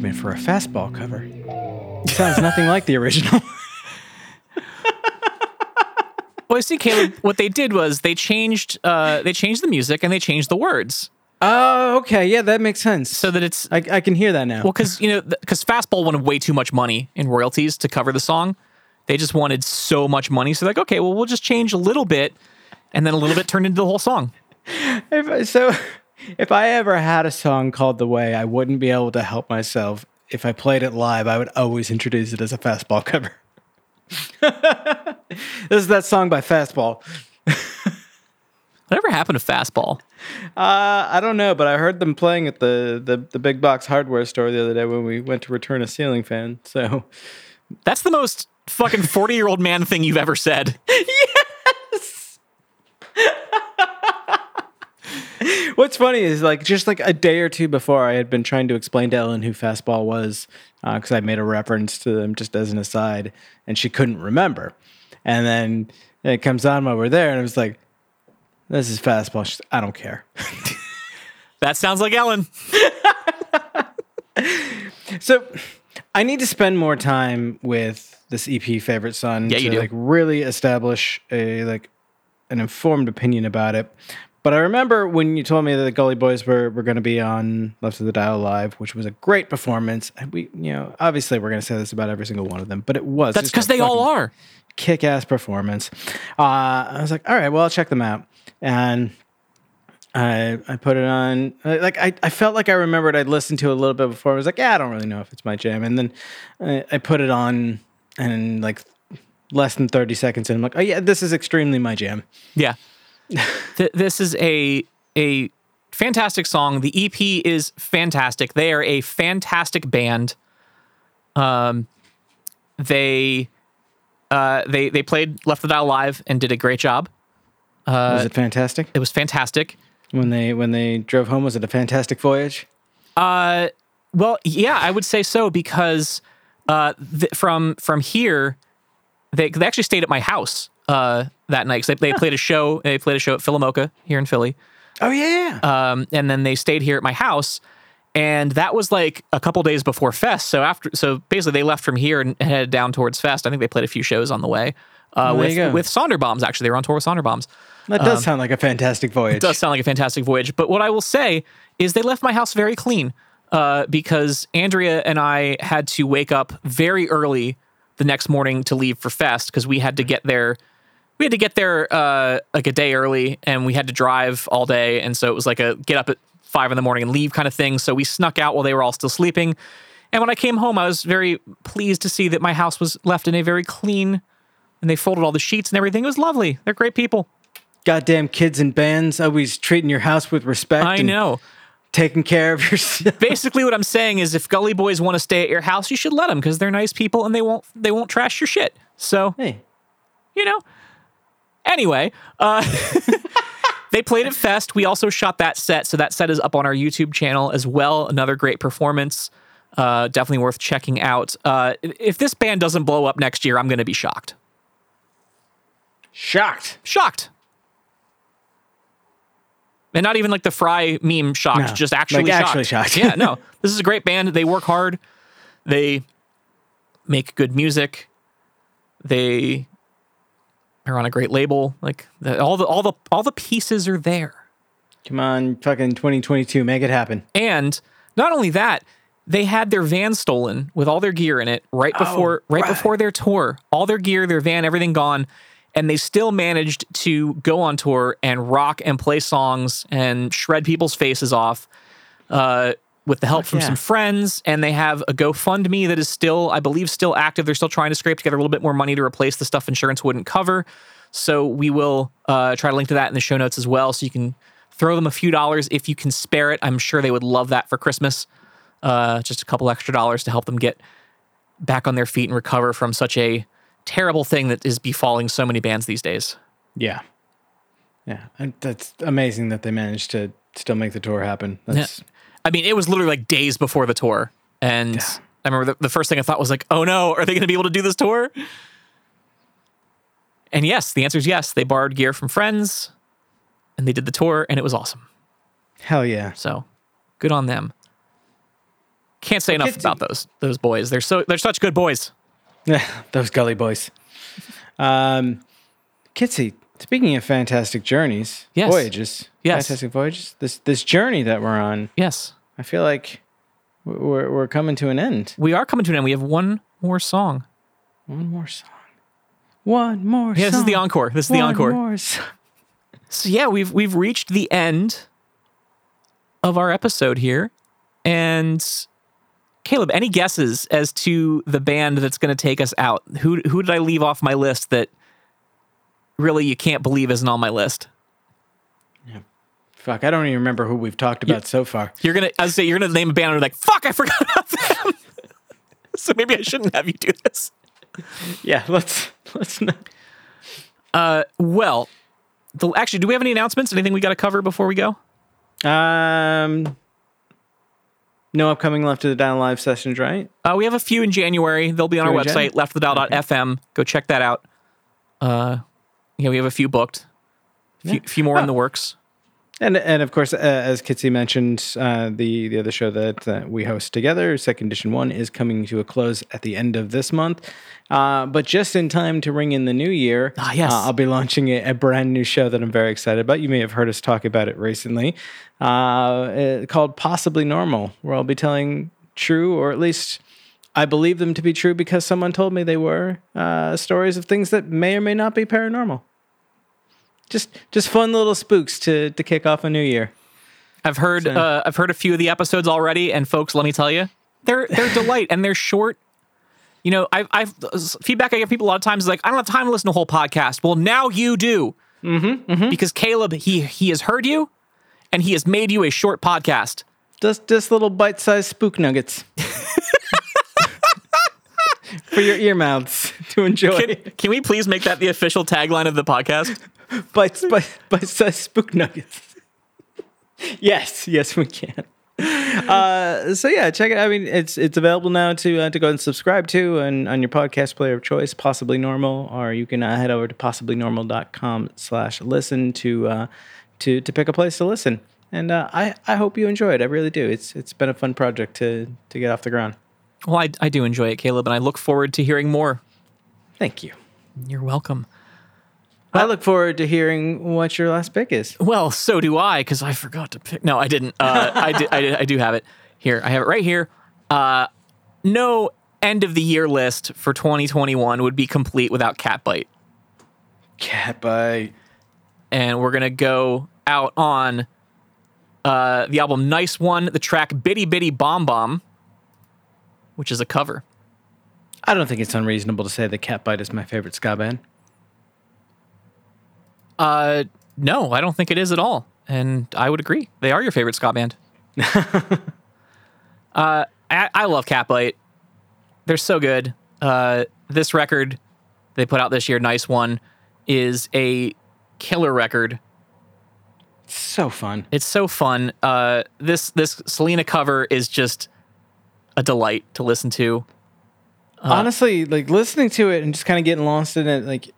Arrangement for a fastball cover. Sounds nothing like the original. [LAUGHS] Well, you see, Caleb, what they did was they changed uh, they changed the music and they changed the words oh, okay. Yeah, that makes sense. so that it's I, I can hear that now. well because you know because Fastball wanted way too much money in royalties to cover the song. They just wanted so much money, so they're like, okay, well, we'll just change a little bit, and then a little bit turned into the whole song. [LAUGHS] If so if I ever had a song called The Way, I wouldn't be able to help myself. If I played it live, I would always introduce it as a fastball cover. [LAUGHS] this is that song by Fastball. Whatever happened to Fastball? Uh, I don't know, but I heard them playing at the, the, the big box hardware store the other day when we went to return a ceiling fan. So That's the most fucking forty year old man thing you've ever said. [LAUGHS] [LAUGHS] [LAUGHS] What's funny is like just like a day or two before, I had been trying to explain to Ellen who fastball was uh, because I made a reference to them just as an aside, and she couldn't remember. And then it comes on while we're there, and I was like, "This is fastball." She's, I don't care. [LAUGHS] That sounds like Ellen. [LAUGHS] So I need to spend more time with this EP favorite son Yeah, to you do. like really establish a like an informed opinion about it. But I remember when you told me that the Gully Boys were, were going to be on Left of the Dial Live, which was a great performance. And we, you know, obviously we're going to say this about every single one of them, but it was. That's because they all are. kick ass performance. Uh, I was like, all right, well, I'll check them out. And I I put it on. Like I, I felt like I remembered I'd listened to it a little bit before. I was like, yeah, I don't really know if it's my jam. And then I, I put it on, and like less than thirty seconds in, I'm like, oh yeah, this is extremely my jam. Yeah. Th- this is a a fantastic song. The EP is fantastic. They are a fantastic band. Um, they uh they they played Left the Dial live and did a great job. was it fantastic It was fantastic. when they when they drove home? Was it a fantastic voyage? Uh, well, yeah, I would say so because uh, th- from from here, they they actually stayed at my house uh that night 'cause they, they played a show. They played a show at PhilaMOCA here in Philly. Oh yeah, um, and then they stayed here at my house and that was like a couple days before fest so after so basically they left from here and headed down towards fest i think they played a few shows on the way uh, there you go. with with Sonder Bombs actually they were on tour with Sonder Bombs that does sound like a fantastic voyage. um, it does sound like a fantastic voyage but what i will say is they left my house very clean uh, because andrea and i had to wake up very early the next morning to leave for fest because we had to get there we had to get there uh, like a day early and we had to drive all day. And so it was like a get up at five in the morning and leave kind of thing. So we snuck out while they were all still sleeping. And when i came home i was very pleased to see that my house was left in a very clean and they folded all the sheets and everything. It was lovely. They're great people. Goddamn kids and bands always treating your house with respect. i and know. taking care of yourself. [LAUGHS] basically what i'm saying is if gully boys want to stay at your house you should let them because they're nice people and they won't they won't trash your shit. So hey, you know. Anyway, uh, [LAUGHS] they played at Fest. We also shot that set, so that set is up on our YouTube channel as well. Another great performance. Uh, definitely worth checking out. Uh, if this band doesn't blow up next year, I'm going to be shocked. shocked. Shocked. And not even like the Fry meme shocked, No, just actually like shocked. actually shocked. yeah, no. [LAUGHS] This is a great band. They work hard. They make good music. They are on a great label. Like the, all the all the all the pieces are there. Come on, fucking 2022, make it happen. And not only that, they had their van stolen with all their gear in it right before right, right. before their tour. All their gear, their van, everything gone. and they still managed to go on tour and rock and play songs and shred people's faces off uh, with the help from yeah. some friends. And they have a GoFundMe that is still, I believe, still active. They're still trying to scrape together a little bit more money to replace the stuff insurance wouldn't cover. So we will uh, try to link to that in the show notes as well, so you can throw them a few dollars if you can spare it. I'm sure they would love that for Christmas. Uh, just a couple extra dollars to help them get back on their feet and recover from such a terrible thing that is befalling so many bands these days. Yeah. Yeah. And that's amazing that they managed to still make the tour happen. That's I mean, it was literally like days before the tour. And I remember the, the first thing I thought was like, oh no, are they going to be able to do this tour? And yes, the answer is yes. They borrowed gear from friends and they did the tour and it was awesome. hell yeah. So good on them. Can't say enough about those those boys. They're so they're such good boys. Yeah, [LAUGHS] Those gully boys. Um, Kitsy, speaking of fantastic journeys, Yes. voyages, Yes. fantastic voyages. This this journey that we're on, Yes. I feel like we're we're coming to an end. We are coming to an end. We have one more song. One more song. One more. Song. Yeah, this is the encore. This is the encore. more song. So yeah, we've we've reached the end of our episode here. And Caleb, any guesses as to the band that's going to take us out? Who who did I leave off my list that really you can't believe isn't on my list? Fuck, I don't even remember who we've talked about so far. You're gonna I was say you're gonna name a band and like, fuck, I forgot about them. [LAUGHS] so maybe I shouldn't have you do this. Yeah, let's let's not. Uh well, the, actually, do we have any announcements? Anything we got to cover before we go? Um, no upcoming left of the dial live sessions, right? Uh, we have a few in January. They'll be on our Few in Jan? website, leftthedial.fm. Go check that out. Uh, yeah, we have a few booked. A few, few more in the works. And and of course, uh, as Kitsy mentioned, uh, the the other show that uh, we host together, Second Edition One, is coming to a close at the end of this month. Uh, but just in time to ring in the new year, Ah, yes. uh, I'll be launching a, a brand new show that I'm very excited about. You may have heard us talk about it recently, uh, uh, called Possibly Normal, where I'll be telling true, or at least I believe them to be true because someone told me they were, uh, stories of things that may or may not be paranormal. Just just fun little spooks to to kick off a new year. I've heard uh, I've heard a few of the episodes already, and folks, let me tell you, they're they're [LAUGHS] delight and they're short. You know, I've, I've feedback I get people a lot of times is like, I don't have time to listen to a whole podcast. Well, now you do, mm-hmm, because Caleb he he has heard you, and he has made you a short podcast. Just just little bite-sized spook nuggets [LAUGHS] for your ear mouths [LAUGHS] to enjoy. Can, can we please make that the official tagline of the podcast? Bites bite, bite-sized spook nuggets. yes, yes, we can. Uh, so yeah, check it. I mean, it's it's available now to uh, to go and subscribe to and on your podcast player of choice, possibly normal, or you can uh, head over to possiblynormal.com slash listen to uh, to to pick a place to listen. And uh, I I hope you enjoy it. I really do. It's it's been a fun project to to get off the ground. Well, I, I do enjoy it, Caleb, and I look forward to hearing more. Thank you. You're welcome. I look forward to hearing what your last pick is. Well, so do I, because I forgot to pick. No, I didn't. Uh, I, did, I, did, I do have it here. I have it right here. Uh, no end of the year list for 2021 would be complete without Catbite. Cat bite. And we're going to go out on uh, the album Nice One, the track Bidi Bidi Bom Bom, which is a cover. I don't think it's unreasonable to say that Catbite is my favorite ska band. Uh, no, I don't think it is at all. And I would agree. They are your favorite ska band. [LAUGHS] uh, I, I love Catbite. They're so good. Uh, this record they put out this year, Nice One, is a killer record. So fun. It's so fun. Uh, this this Selena cover is just a delight to listen to. Honestly, like listening to it and just kind of getting lost in it, like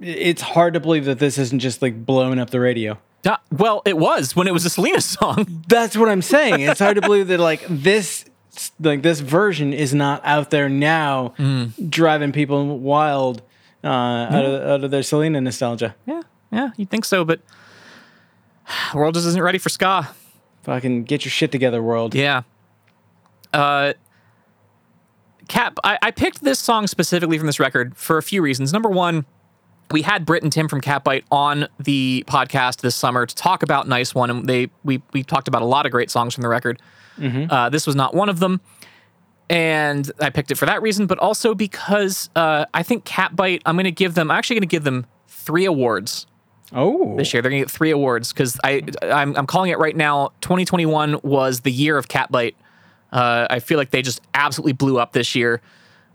it's hard to believe that this isn't just like blowing up the radio. Uh, well, it was when it was a Selena song. [LAUGHS] That's what I'm saying. It's hard to believe that like this like this version is not out there now driving people wild uh, out, of, out of their Selena nostalgia. yeah, yeah, you'd think so, but [SIGHS] the world just isn't ready for ska. Fucking get your shit together, world. Yeah. Uh, Cap, I, I picked this song specifically from this record for a few reasons. Number one, we had Britt and Tim from Catbite on the podcast this summer to talk about Nice One, and they we we talked about a lot of great songs from the record. Uh, this was not one of them, and I picked it for that reason, but also because uh, I think Catbite. I'm going to give them. I'm actually going to give them three awards Oh, this year. They're going to get three awards because I I'm, I'm calling it right now. 2021 was the year of Catbite. Uh, I feel like they just absolutely blew up this year.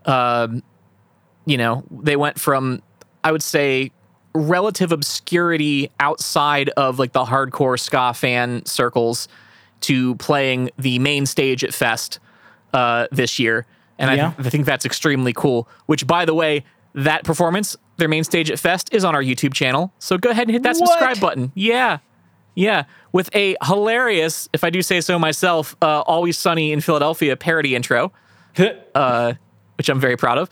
Um, you know, they went from I would say relative obscurity outside of like the hardcore ska fan circles to playing the main stage at Fest uh, this year, and Yeah. I, I think that's extremely cool. Which, by the way, that performance, their main stage at Fest, is on our YouTube channel. So go ahead and hit that What? subscribe button. Yeah, yeah, with a hilarious, if I do say so myself, uh, "Always Sunny in Philadelphia" parody intro [LAUGHS] uh, which I'm very proud of.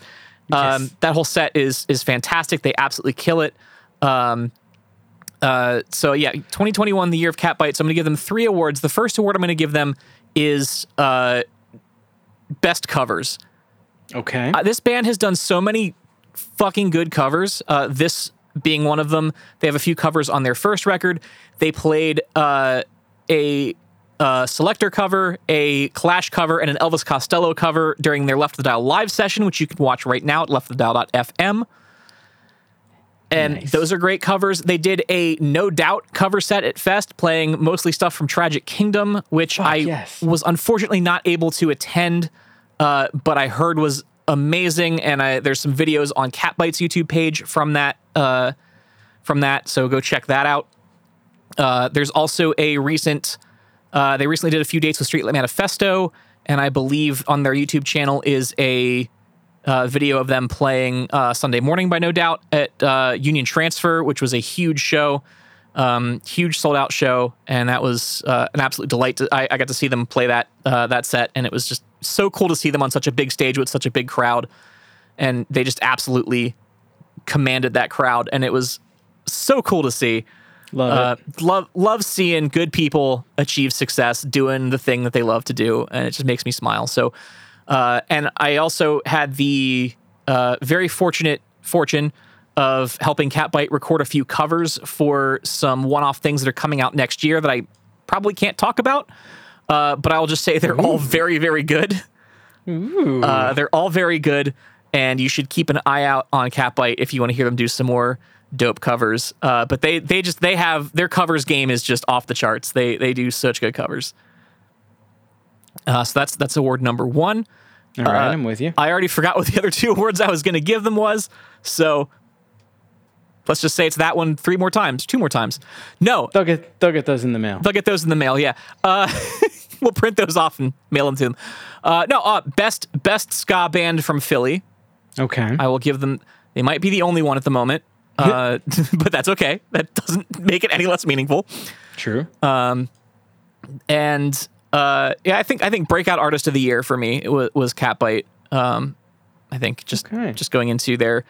Um, Yes. That whole set is is fantastic. They absolutely kill it. Um, uh, so yeah, 2021, the year of cat bites. I'm going to give them three awards. The first award I'm going to give them is uh, best covers. okay. Uh, this band has done so many fucking good covers. Uh, this being one of them. They have a few covers on their first record. They played uh, a uh, Selecter cover, a Clash cover, and an Elvis Costello cover during their Left of the Dial live session, which you can watch right now at leftofthedial.fm. And Nice. those are great covers. They did a No Doubt cover set at Fest, playing mostly stuff from Tragic Kingdom, which I yes. was unfortunately not able to attend, uh, but I heard was amazing. And I, there's some videos on Catbite's YouTube page from that. Uh, from that, so go check that out. Uh, there's also a recent. Uh, they recently did a few dates with Streetlight Manifesto, and I believe on their YouTube channel is a uh, video of them playing uh, Sunday Morning by No Doubt at uh, Union Transfer, which was a huge show, um, huge sold out show, and that was uh, an absolute delight. To, I, I got to see them play that uh, that set, and it was just so cool to see them on such a big stage with such a big crowd, and they just absolutely commanded that crowd, and it was so cool to see. Love Uh, love love seeing good people achieve success doing the thing that they love to do, and it just makes me smile. So, uh, and I also had the uh, very fortunate fortune of helping Catbite record a few covers for some one-off things that are coming out next year that I probably can't talk about, uh, but I'll just say they're all very very good. Uh, they're all very good, and you should keep an eye out on Catbite if you want to hear them do some more dope covers. Uh, but they they just they have their covers game is just off the charts. They they do such good covers. Uh, so that's that's award number one. All right, uh, I'm with you. I already forgot what the other [LAUGHS] two awards I was going to give them was. So let's just say it's that one three more times, two more times. No, They'll get they'll get those in the mail. They'll get those in the mail. Yeah, uh, [LAUGHS] we'll print those off and mail them to them. Uh, no, uh, best best ska band from Philly. Okay. I will give them. They might be the only one at the moment, uh, [LAUGHS] but that's okay. That doesn't make it any less meaningful. True. Um, And uh, yeah, I think I think breakout artist of the year for me was, was Catbite. Um, I think just Okay. just going into their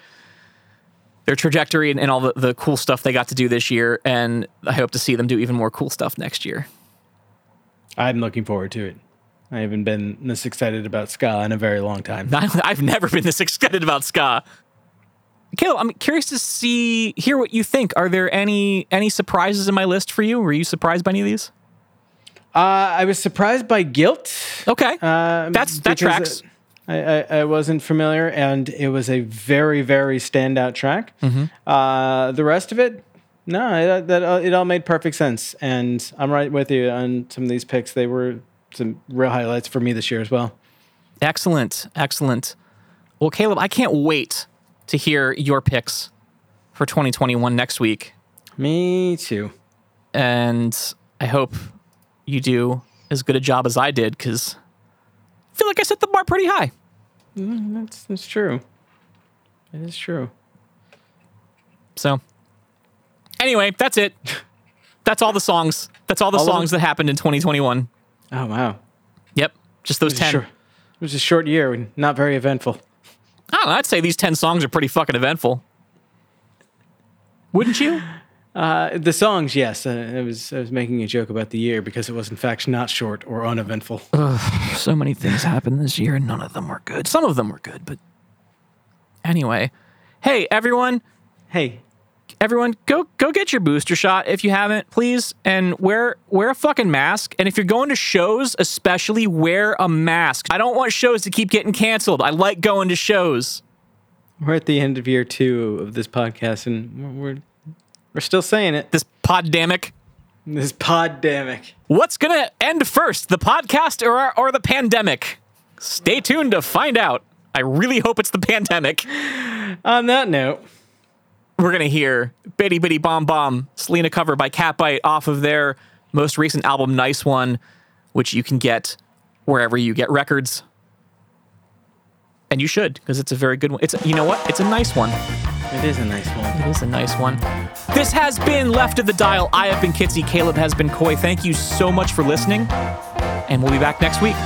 their trajectory and, and all the, the cool stuff they got to do this year, and I hope to see them do even more cool stuff next year. I'm looking forward to it. I haven't been this excited about ska in a very long time. [LAUGHS] I've never been this excited about ska. Caleb, I'm curious to see hear what you think. Are there any any surprises in my list for you? Were you surprised by any of these? Uh, I was surprised by Guilt. Okay, Um, That's- that tracks. I, I, I wasn't familiar, and it was a very, very standout track. Mm-hmm. Uh, the rest of it, no, it, that uh, it all made perfect sense, and I'm right with you on some of these picks. They were some real highlights for me this year as well. excellent, excellent. Well, Caleb, I can't wait to hear your picks for 2021 next week, Me too. and I hope you do as good a job as I did because I feel like I set the bar pretty high. Mm, that's that's true. It is true. So, anyway, that's it. That's all the songs. That's all the All songs that happened in 2021. Oh wow, Yep, just those 10. short, it was a short year, and not very eventful. I don't know. I'd say these 10 songs are pretty fucking eventful. Wouldn't you? Uh, the songs, yes. Uh, I was I was making a joke about the year because it was in fact not short or uneventful. Ugh, so many things happened this year and none of them were good. Some of them were good, but anyway. Hey, everyone. Hey, everyone go go get your booster shot if you haven't please and wear wear a fucking mask and if you're going to shows especially wear a mask i don't want shows to keep getting canceled i like going to shows we're at the end of year two of this podcast, and we're we're, still saying it. this poddemic This poddemic. what's gonna end first the podcast or or the pandemic stay tuned to find out i really hope it's the pandemic On that note, we're gonna hear Bidi Bidi Bom Bom, Selena cover by Catbite off of their most recent album, Nice One, which you can get wherever you get records. And you should, because it's a very good one. It's you know what? It's a nice one. It is a nice one. It is a nice one. This has been Left of the Dial. I have been Kitsy. Caleb has been Coy. Thank you so much for listening. And we'll be back next week.